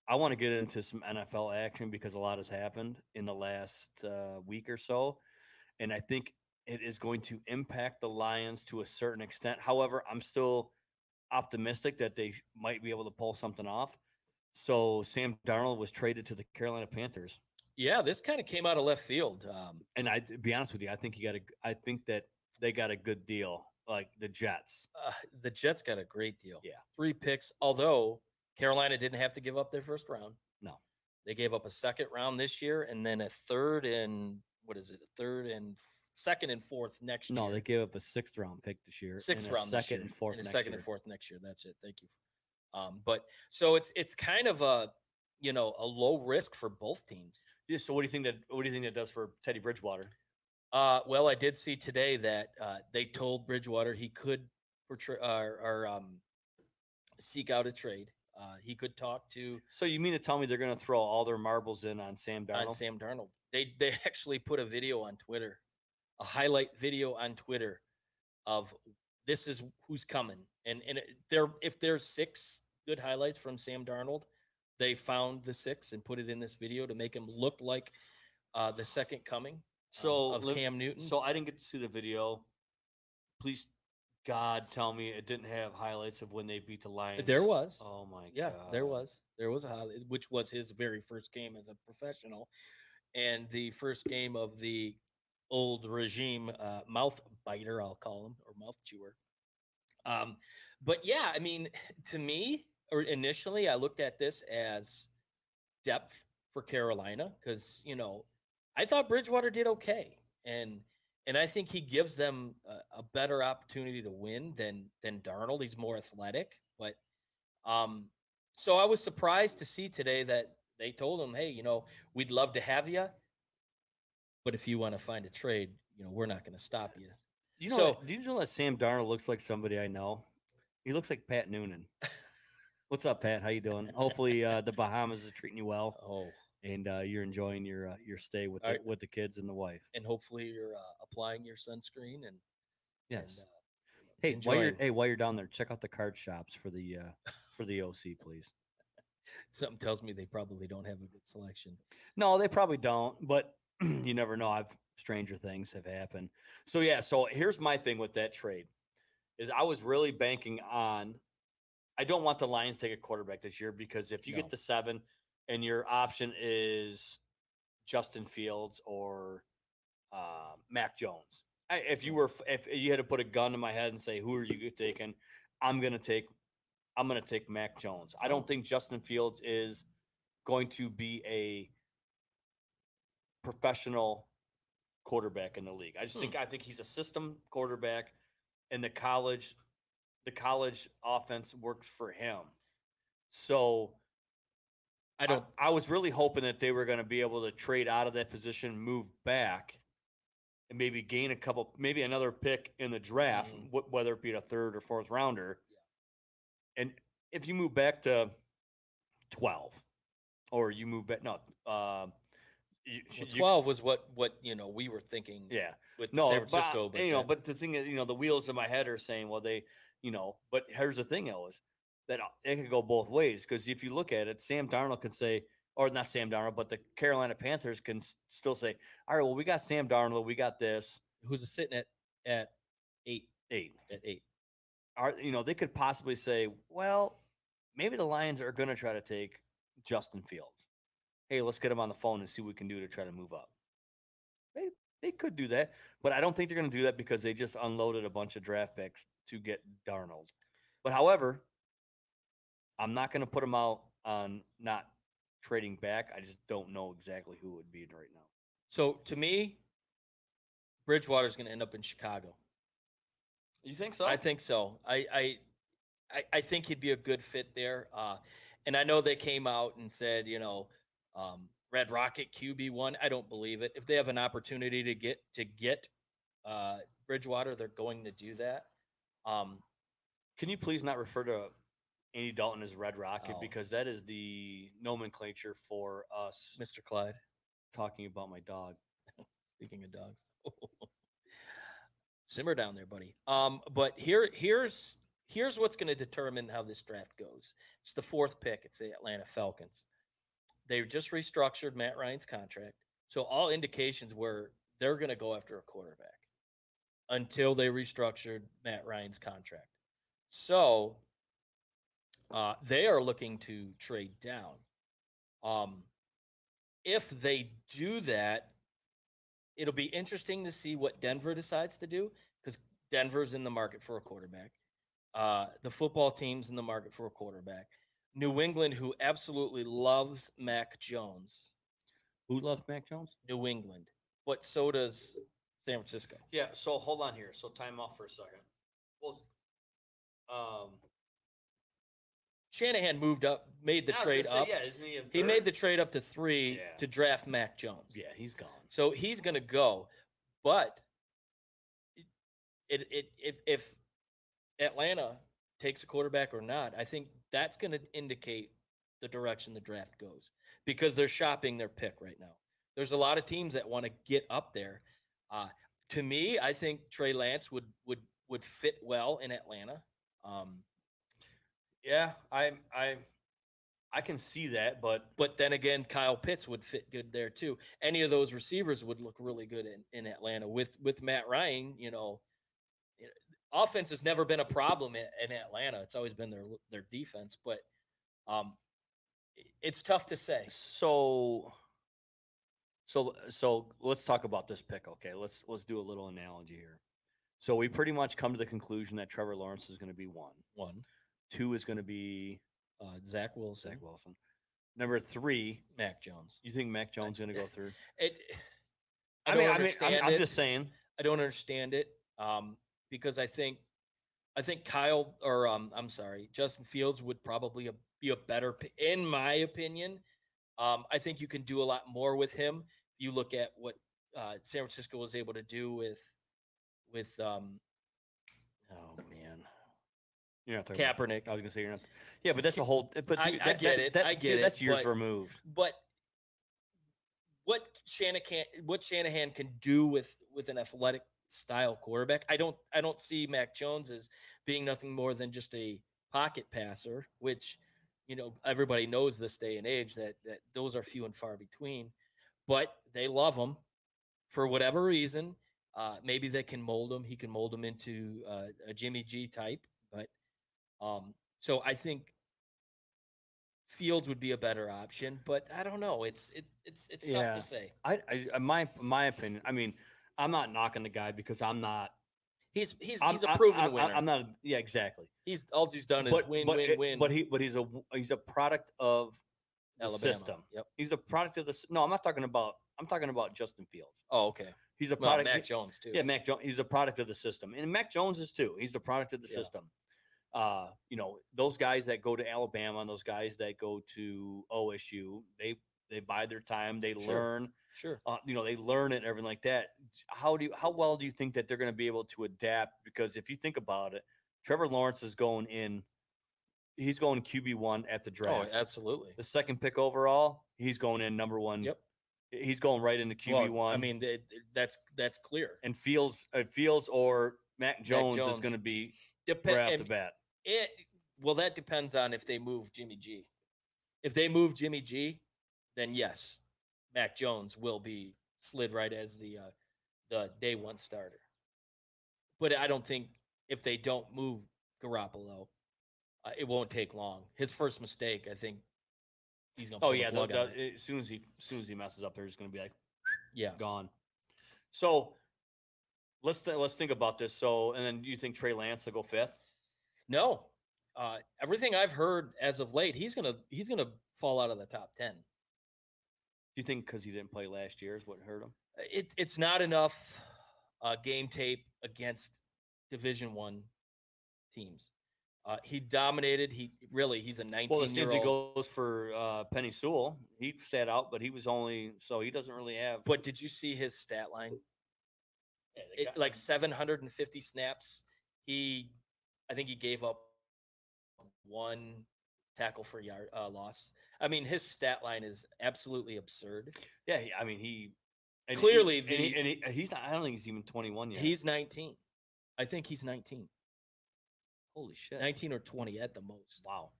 I want to get into some NFL action because a lot has happened in the last uh, week or so. And I think it is going to impact the Lions to a certain extent. However, I'm still optimistic that they might be able to pull something off. So Sam Darnold was traded to the Carolina Panthers. Yeah, this kind of came out of left field. Um, And I to be honest with you, I think he got a I think that they got a good deal, like the Jets. uh, the Jets got a great deal. Yeah. Three picks, although Carolina didn't have to give up their first round. No. They gave up a second round this year and then a third and what is it? A third and f- second and fourth next No, year. No, they gave up a sixth round pick this year. sixth and a round this second and fourth and second year. and fourth next year. That's it. Thank you. Um, but so it's it's kind of a you know a low risk for both teams. Yeah, so what do you think that what do you think that does for Teddy Bridgewater? Uh, well, I did see today that uh, they told Bridgewater he could portray or, or um, seek out a trade. Uh, he could talk to So you mean to tell me they're going to throw all their marbles in on Sam Darnold? on Sam Darnold. They they actually put a video on Twitter, a highlight video on Twitter of this is who's coming, and and there if there's six good highlights from Sam Darnold. They found the six and put it in this video to make him look like uh, the second coming So of let- Cam Newton. So I didn't get to see the video. Please, God, tell me it didn't have highlights of when they beat the Lions. there was. Oh my Yeah, god. there was. There was a highlight, which was his very first game as a professional, and the first game of the old regime uh, mouth biter, I'll call him, or mouth chewer. Um, but yeah, I mean, to me, or initially, I looked at this as depth for Carolina because you know I thought Bridgewater did okay, and and I think he gives them a, a better opportunity to win than than Darnold. He's more athletic, but um, so I was surprised to see today that they told him, "Hey, you know, we'd love to have you, but if you want to find a trade, you know, we're not going to stop you." You know, So- do you know that Sam Darnold looks like somebody I know? He looks like Pat Noonan. What's up, Pat? How you doing? Hopefully, uh, the Bahamas is treating you well, Oh, and uh, you're enjoying your uh, your stay with the, Alright. with the kids and the wife. and hopefully you're uh, applying your sunscreen and Yes. And, uh, hey, while you're hey while you're down there, check out the card shops for the uh, for the OC, please. something tells me they probably don't have a good selection. No, they probably don't, but you never know. I've stranger things have happened. So yeah, so here's my thing with that trade is I was really banking on I don't want the Lions to take a quarterback this year because if you No. get the 7 and your option is Justin Fields or uh, Mac Jones. I, if you were if you had to put a gun to my head and say who are you taking, I'm going to take I'm to take Mac Jones. I don't think Justin Fields is going to be a professional quarterback in the league. I just Hmm. think I think he's a system quarterback and the college the college offense works for him. So I don't. I, was really hoping that they were going to be able to trade out of that position, move back, and maybe gain a couple, maybe another pick in the draft, Mhm. whether it be a third or fourth rounder. And if you move back to twelve, or you move back, no, uh, you, well, should you- Twelve was what what you know we were thinking. yeah, with no, San but, Francisco, but you know, but the thing is, you know, the wheels in my head are saying, well, they, you know, but here's the thing, Ellis, that uh, it could go both ways because if you look at it, Sam Darnold can say, or not Sam Darnold, but the Carolina Panthers can still say, all right, well, we got Sam Darnold, we got this who's sitting at at eight eight. at eight. Are you know they could possibly say, well, maybe the Lions are going to try to take Justin Fields. Hey, let's get him on the phone and see what we can do to try to move up. They they could do that, but I don't think they're going to do that because they just unloaded a bunch of draft picks to get Darnold. But however, I'm not going to put them out on not trading back. I just don't know exactly who it would be right now. So to me, Bridgewater's going to end up in Chicago. You think so? I think so. I, I I I think he'd be a good fit there. Uh, and I know they came out and said, you know, um, Red Rocket QB one. I don't believe it. If they have an opportunity to get to get uh, Bridgewater, they're going to do that. Um, Can you please not refer to Andy Dalton is Red Rocket Oh. because that is the nomenclature for us Mr. Clyde. talking about my dog. Speaking of dogs, simmer down there, buddy. Um, but here, here's here's what's going to determine how this draft goes. It's the fourth pick. It's the Atlanta Falcons. They've just restructured Matt Ryan's contract, so all indications were they're going to go after a quarterback until they restructured Matt Ryan's contract. So uh, they are looking to trade down. Um, if they do that, it'll be interesting to see what Denver decides to do because Denver's in the market for a quarterback. Uh, the football team's in the market for a quarterback. New England, who absolutely loves Mac Jones, Who loves Mac Jones? New England, but so does San Francisco. Yeah. So hold on here. So time off for a second. Well, um, Shanahan moved up, made the trade say, up. Yeah, isn't he? He made the trade up to three Yeah. to draft Mac Jones. Yeah, he's gone. So he's going to go, but it, it if if Atlanta takes a quarterback or not, I think that's going to indicate the direction the draft goes because they're shopping their pick right now. There's a lot of teams that want to get up there. Uh, to me, I think Trey Lance would would would fit well in Atlanta. Um, yeah, I I I can see that, but But then again, Kyle Pitts would fit good there too. Any of those receivers would look really good in, in Atlanta with with Matt Ryan. You know, offense has never been a problem in, in Atlanta. It's always been their their defense, but um, it's tough to say. so so so let's talk about this pick. Okay, let's let's do a little analogy here. So we pretty much come to the conclusion that Trevor Lawrence is going to be one. One, Two is going to be uh, Zach Wilson, Zach Wilson. Number three, Mac Jones. you think Mac Jones is going to go through? It, I, I, don't mean, I mean, understand I'm, I'm just saying. I don't understand it um, because I think I think Kyle or um, I'm sorry, Justin Fields would probably a, be a better, in my opinion. Um, I think you can do a lot more with him. If you look at what uh, San Francisco was able to do with with um, You're not talking about- Kaepernick. I was going to say you're not. Yeah, but that's a whole. But I- dude, I that- get that- it, that- I dude, get it, That's years but- removed. but what Shanahan what Shanahan can do with with an athletic style quarterback, I don't I don't see Mac Jones as being nothing more than just a pocket passer, which you know everybody knows this day and age that that those are few and far between. But they love him for whatever reason. Uh, maybe they can mold him. He can mold him into uh, a Jimmy G type. Um, so I think Fields would be a better option, but I don't know. It's it, it's it's tough to say. I, I, my my opinion. I mean, I'm not knocking the guy because I'm not. He's he's I'm, he's a proven I'm, winner. I'm not. Yeah, exactly. he's all he's done is But win but win it- win. But he but he's a he's a product of the Alabama. system. Yep. He's a product of the. No, I'm not talking about. I'm talking about Justin Fields. Oh, okay. He's a Well, product. Mac he- Jones too. Yeah, Mac Jones. He's a product of the system, and Mac Jones is too. He's the product of the Yeah. system. Uh, you know, those guys that go to Alabama, and those guys that go to OSU, they they buy their time. They Sure. learn. Sure. Uh, you know, they learn it and everything like that. How do you, how well do you think that they're going to be able to adapt? Because if you think about it, Trevor Lawrence is going in. He's going QB one at the draft. Oh, absolutely. the second pick overall, he's going in number one. Yep. He's going right into QB Well, one. I mean, it, it- that's that's clear. and Fields, uh, Fields or Mac Jones, is Jones. going to be Depend, right off the bat. It well, that depends on if they move Jimmy G. If they move Jimmy G, then yes, Mac Jones will be slid right as the uh, the day one starter. But I don't think if they don't move Garoppolo, uh, it won't take long. His first mistake, I think, he's gonna. Oh the yeah, plug they'll- on they'll- it. as soon as he as soon as he messes up, they're just going to be like yeah. gone. So let's th- let's think about this. So and then you think Trey Lance will go fifth? No, uh, everything I've heard as of late, he's gonna he's gonna fall out of the top ten. Do you think because he didn't play last year is what hurt him? it, it's not enough uh, game tape against division one teams uh, he dominated he really he's a 19 Well, year old goes for uh, Penei Sewell. He sat out, but he was only so he doesn't really have. but did you see his stat line Yeah, it, like 750 snaps he i think he gave up one tackle for yard uh, loss i mean his stat line is absolutely absurd yeah, I mean he and he- Clearly and, he, and he, he's not. I don't think he's even twenty one yet. he's 19 i think he's 19 holy shit. 19 or 20 at the most Wow.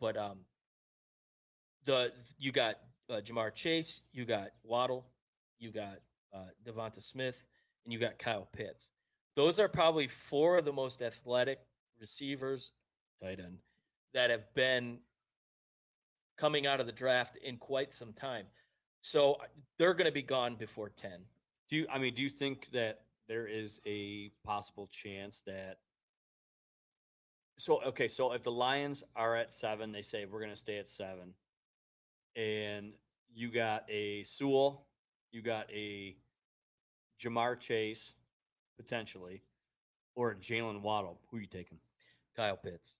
but um the you got uh, Ja'Marr Chase, you got Waddle, you got uh, DeVonta Smith, and you got Kyle Pitts. Those are probably four of the most athletic receivers, tight end, that have been coming out of the draft in quite some time. So they're going to be gone before ten. Do you? I mean, do you think that there is a possible chance that? So okay, so if the Lions are at seven, they say we're going to stay at seven, and you got a Sewell, you got a Ja'Marr Chase, potentially, or a Jalen Waddle. Who are you taking? Kyle Pitts.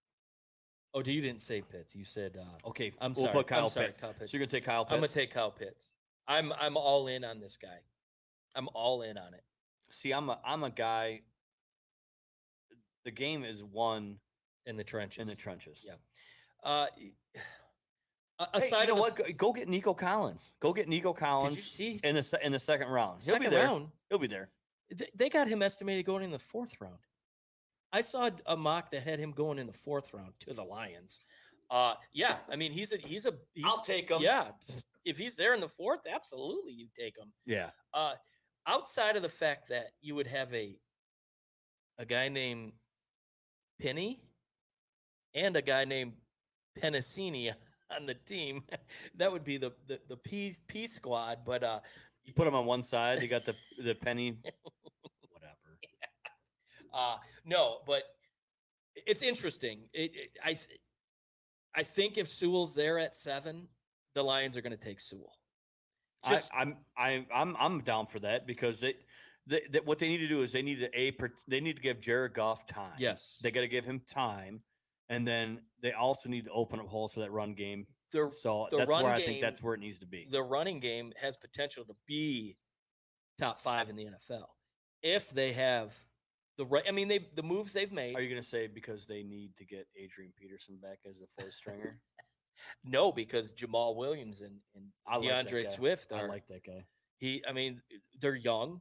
Oh, you didn't say Pitts. You said uh, Okay, I'm we'll sorry. put Kyle I'm sorry, Pitts. Kyle Pitts. So you're gonna take Kyle Pitts. I'm gonna take Kyle Pitts. I'm I'm all in on this guy. I'm all in on it. See, I'm a I'm a guy. The game is won in the trenches. in the trenches. Yeah. Uh, a- Hey, aside you know of what? Go, go get Nico Collins. Go get Nico Collins did you see in the in the second round. He'll second be there. round? He'll be there. They got him estimated going in the fourth round. I saw a mock that had him going in the fourth round to the Lions. Uh, yeah, I mean he's a he's a he's, I'll take him. yeah. If he's there in the fourth, absolutely you take him. Yeah. Uh, outside of the fact that you would have a a guy named Penny and a guy named Pennicini on the team, that would be the the, the P P squad. But uh, You put them on one side. You got the the penny. Uh, no, but it's interesting. It, it, I I think if Sewell's there at seven, the Lions are going to take Sewell. Just- I, I'm I, I'm I'm down for that because they, they, they what they need to do is they need to a they need to give Jared Goff time. yes, they got to give him time, and then they also need to open up holes for that run game. the So the that's where I think that's where it needs to be. the running game has potential to be top five in the NFL if they have the right. I mean, they the moves they've made. Are you going to say because they need to get Adrian Peterson back as a fourth stringer? no, because Jamaal Williams and, and I like D'Andre guy. Swift I like that guy. he. I mean, they're young,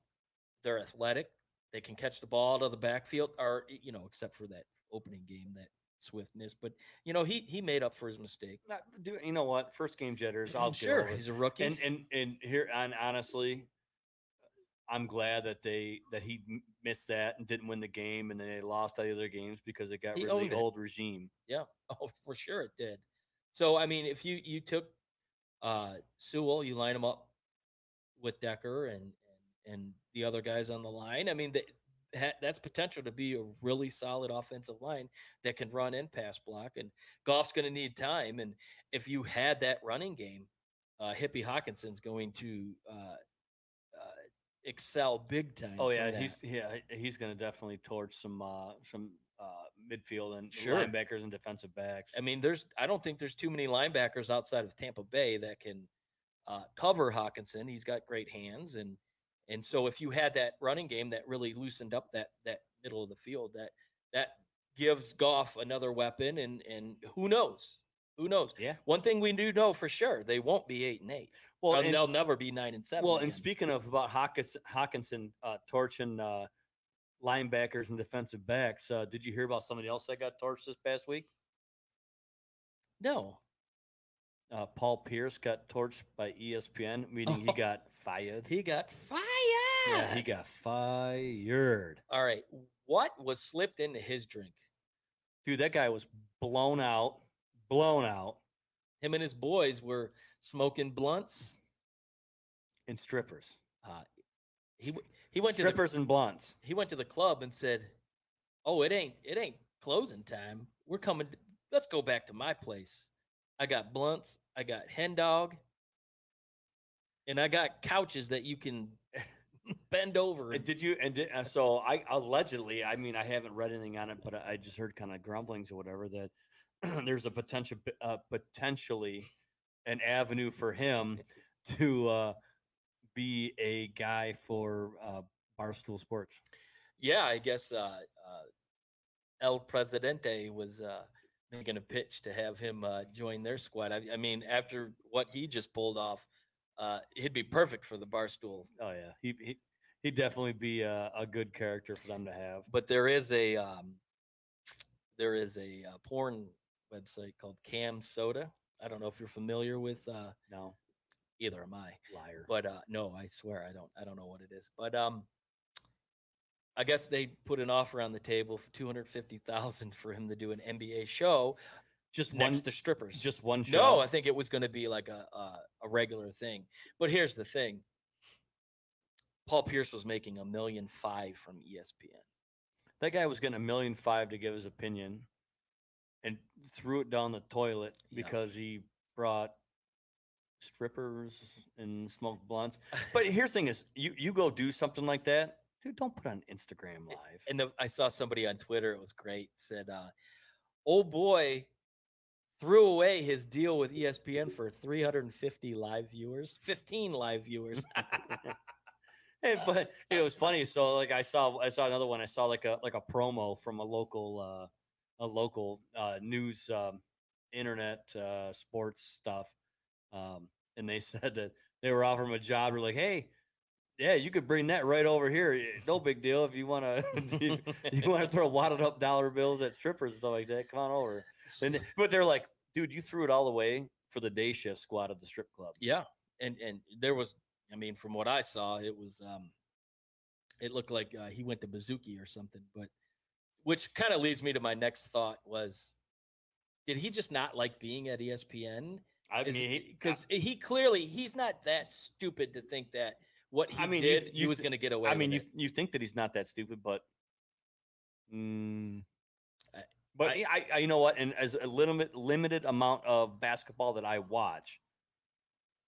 they're athletic, they can catch the ball out of the backfield, or you know, except for that opening game that Swift missed. But you know, he he made up for his mistake. Not, do you know what? First game jitters. I'll sure, he's a rookie. and and and here and honestly i'm glad that they that he missed that and didn't win the game and then they lost all the other games because it got He rid of the old regime Yeah. Oh, for sure it did. So I mean, if you you took uh Sewell, you line him up with Decker and and, and the other guys on the line. I mean, that that's potential to be a really solid offensive line that can run and pass block. And Goff's going to need time. And if you had that running game, uh, Hippie Hockenson's going to uh, excel big time. oh yeah he's yeah he's going to definitely torch some uh some uh midfield and Sure. linebackers and defensive backs I mean, there's I don't think there's too many linebackers outside of Tampa Bay that can uh, cover Hockenson. He's got great hands, and and so if you had that running game that really loosened up that that middle of the field, that that gives Goff another weapon, and and who knows, who knows. yeah One thing we do know for sure, they won't be eight and eight. Well and, they'll never be nine and seven. well and speaking of about Hockenson, Hockenson uh torching uh linebackers and defensive backs uh did you hear about somebody else that got torched this past week no, uh paul pierce got torched by espn meaning he Oh. got fired he got fired. Yeah, he got fired. All right, what was slipped into his drink? Dude, that guy was blown out, blown out Him and his boys were smoking blunts. and strippers. Uh, he he went to the, strippers and blunts. he went to the club and said, "Oh, it ain't it ain't closing time. We're coming. To, let's go back to my place. I got blunts. I got hen dog, and I got couches that you can bend over. And did you? And did, uh, so I allegedly, I mean, I haven't read anything on it, but I just heard kind of grumblings or whatever that there's a potential, uh, potentially, an avenue for him to uh, be a guy for uh, Barstool Sports. yeah, I guess uh, uh, El Presidente was uh, making a pitch to have him uh, join their squad. I, I mean, after what he just pulled off, uh, he'd be perfect for the Barstool Oh yeah, he he he'd definitely be a, a good character for them to have. but there is a um, there is a uh, porn website called CamSoda. I don't know if you're familiar with. Uh, No either am I, liar. but uh, no, I swear I don't. I don't know what it is. But um, I guess they put an offer on the table for two hundred fifty thousand for him to do an NBA show just next one, to strippers. just one show. no, I think it was going to be like a, a a regular thing. But here's the thing: Paul Pierce was making a million five from ESPN. That guy was getting a million five to give his opinion and threw it down the toilet because he brought strippers and smoked blunts. But here's the thing is you you go do something like that, dude, don't put it on Instagram live. and the, I saw somebody on Twitter. It was great. Said, uh, "Oh boy, threw away his deal with ESPN for 350 live viewers, 15 live viewers." Hey, but it was funny. So like I saw I saw another one. I saw like a like a promo from a local uh a local uh news um internet uh sports stuff. Um and they said that they were offering him a job. We're like, hey, Yeah, you could bring that right over here. No big deal if you want to. you want to throw wadded up dollar bills at strippers and stuff like that. Come on over. And, but they're like, dude, you threw it all away for the day shift squad at the strip club. Yeah, and and there was, I mean, from what I saw, it was, um, it looked like uh, he went to Bazooki or something. But which kind of leads me to my next thought was, did he just not like being at ESPN? I mean, he- because he, clearly he's not that stupid to think that what he I mean, you did he was th- going to get away. I mean, you it. you think that he's not that stupid, but. Mm, I- but I- I, I, you know what? And as a limited limited amount of basketball that I watch,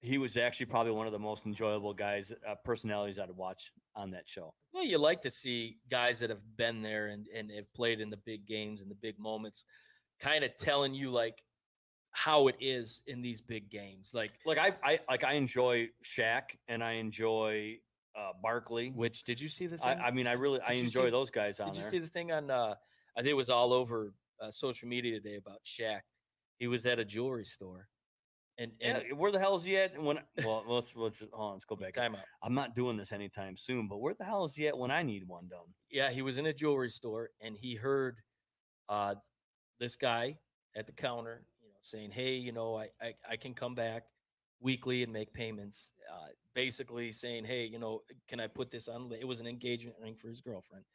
he was actually probably one of the most enjoyable guys, uh, personalities I'd watch on that show. Well, you like to see guys that have been there and, and have played in the big games and the big moments, kind of telling you like how it is in these big games. Like, Like I, I like I enjoy Shaq and I enjoy uh, Barkley. which did you see the I, thing? I mean, I really I Did you enjoy see- those guys on did you there. see the thing on? Uh, I think it was all over uh, social media today about Shaq. He was at a jewelry store, and yeah, where the hell is he at? When well, let's let's hold on, let's go back. time out. I'm not doing this anytime soon, but where the hell is he at when I need one done? yeah, he was in a jewelry store and he heard uh, this guy at the counter, you know, saying, "Hey, you know, I I, I can come back weekly and make payments." Uh, basically saying, "Hey, you know, can I put this on?" It was an engagement ring for his girlfriend,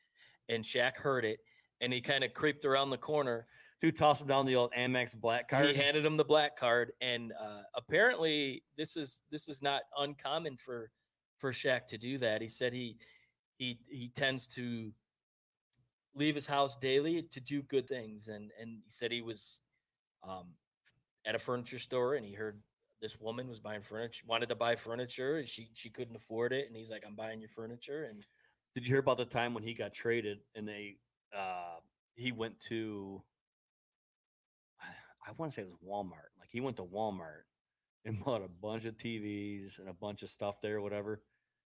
and Shaq heard it and he kind of creeped around the corner. Dude, toss him down the old Amex black card. He handed him the black card, and uh, apparently this is this is not uncommon for for Shaq to do that. He said he he he tends to leave his house daily to do good things, and and he said he was um, at a furniture store and he heard this woman was buying furniture, wanted to buy furniture, and she she couldn't afford it, and he's like, "I'm buying your furniture," and Did you hear about the time when he got traded and they uh he went to I want to say it was Walmart. Like he went to Walmart and bought a bunch of TVs and a bunch of stuff there, whatever.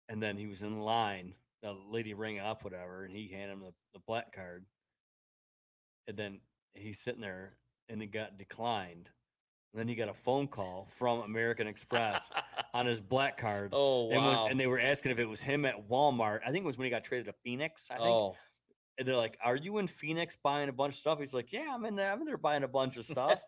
And then he was in line, the lady rang up, whatever, and he handed him the, the black card. And then he's sitting there and it got declined. And then he got a phone call from American Express on his black card. oh And, was, wow, and they were asking if it was him at Walmart. I think it was when he got traded to Phoenix. I think. oh And they're like, "Are you in Phoenix buying a bunch of stuff?" He's like, "Yeah, I'm in there. I'm in there buying a bunch of stuff."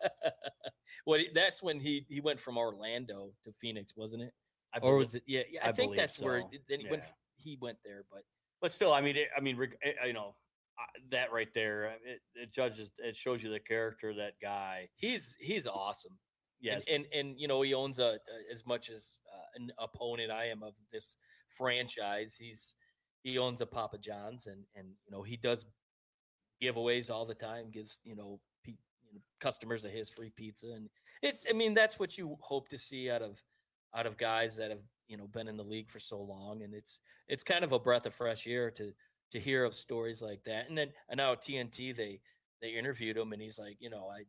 well, that's when he he went from Orlando to Phoenix, wasn't it? I or believe- was it? Yeah, yeah I, I think that's where. so, it- Then he went. yeah. f- He went there, but But still, I mean, it, I mean, you know, that right there, uh, it, it judges, it shows you the character of that guy. he's he's awesome. Yes, and, and and you know he owns a, a as much as uh, an opponent I am of this franchise. He's he owns a Papa John's, and and you know he does giveaways all the time. Gives you know, pe- you know customers of his free pizza, and it's I mean that's what you hope to see out of out of guys that have you know been in the league for so long, and it's it's kind of a breath of fresh air to to hear of stories like that. And then and now TNT they they interviewed him, and he's like, you know, I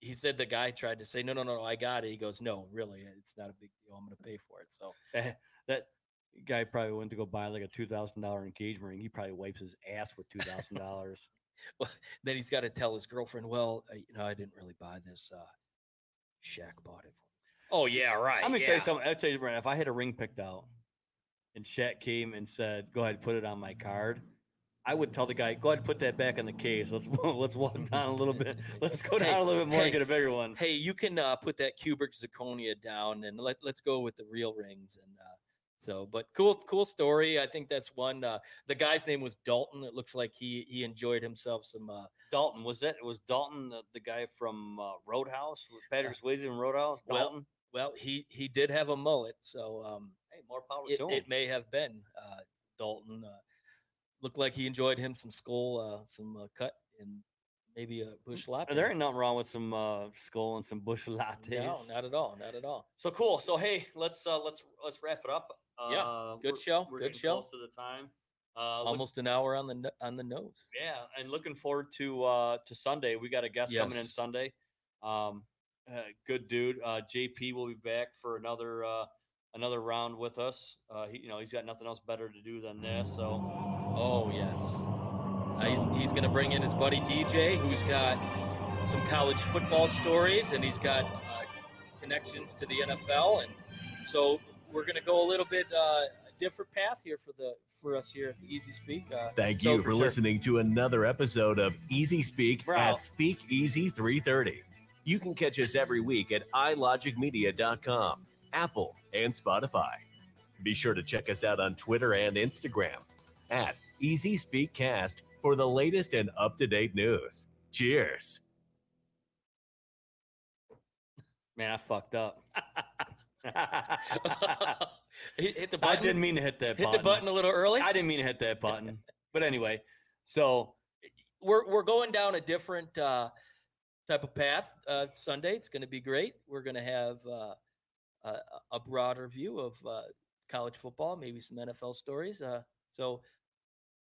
he said the guy tried to say, no, no, no, I got it. He goes, no, really, it's not a big deal. I'm going to pay for it. So that guy probably went to go buy like a two thousand dollar engagement ring. He probably wipes his ass with two thousand dollars. well, then he's got to tell his girlfriend, well, I, you know, I didn't really buy this. Uh, Shaq bought it for. Oh yeah, right. I'm gonna tell you something. I'll tell you, Brent, if I had a ring picked out and Shaq came and said, "Go ahead, put it on my card," I would tell the guy, "Go ahead, put that back in the case. Let's let's walk down a little bit. Let's go down Hey, a little bit more hey, and get a bigger one." Hey, you can uh, put that cubic zirconia down, and let let's go with the real rings. And uh, so, but cool, cool story. I think that's one. Uh, the guy's name was Dalton. It looks like he he enjoyed himself some. Uh, Dalton was that? It was Dalton the, the guy from uh, Roadhouse? with Patrick Swayze in Roadhouse. well, Dalton. well, he he did have a mullet, so um, hey, more power it, to him. it may have been uh, Dalton. Uh, looked like he enjoyed him some skull, uh, some uh, cut, and maybe a bush latte. there ain't nothing wrong with some uh, skull and some bush lattes. no, not at all, not at all. So cool. So hey, let's uh, let's let's wrap it up. Yeah, Uh, good we're- show, We're good show. Close to the time. Uh, look- Almost an hour on the on the nose. yeah, and looking forward to uh, to Sunday. We got a guest coming in Sunday. Um, uh, good dude. Uh, JP will be back for another uh, another round with us. Uh, he, you know, he's got nothing else better to do than this. So Oh yes. Uh, he's he's gonna bring in his buddy DJ, who's got some college football stories, and he's got uh, connections to the NFL, and so we're gonna go a little bit uh, different path here for the for us here at the Easy Speak. Uh, Thank so you for for, sure. listening to another episode of Easy Speak Bro. at Speak Easy 330. You can catch us every week at ilogicmedia.com, Apple, and Spotify. Be sure to check us out on Twitter and Instagram at Easy Speak Cast for the latest and up to date news. Cheers. Man, I fucked up. hit, hit the I didn't mean to hit that hit button. the button a little early. I didn't mean to hit that button. But anyway, so we're we're going down a different uh, type of path uh, Sunday. It's going to be great. We're going to have uh, a, a broader view of uh, college football, maybe some NFL stories. Uh, so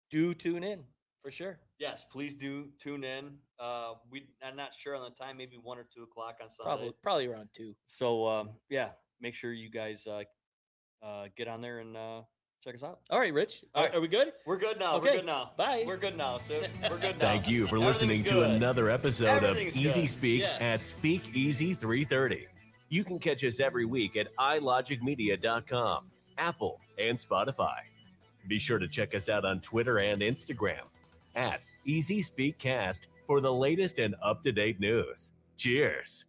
do tune in for sure. yes, please do tune in. Uh, we I'm not sure on the time, maybe one or two o'clock on Sunday. Probably probably around two. So um, yeah, make sure you guys uh, uh, get on there and uh, check us out. All right, Rich. All Are, we good? We're good now. Okay, We're good now. bye. We're good now. So we're good now. Thank you for listening to good. another episode of Everything's Easy good. Speak Yes. at Speak Easy 330. You can catch us every week at ilogicmedia.com, Apple, and Spotify. Be sure to check us out on Twitter and Instagram at Easy Speak Cast for the latest and up to date news. Cheers.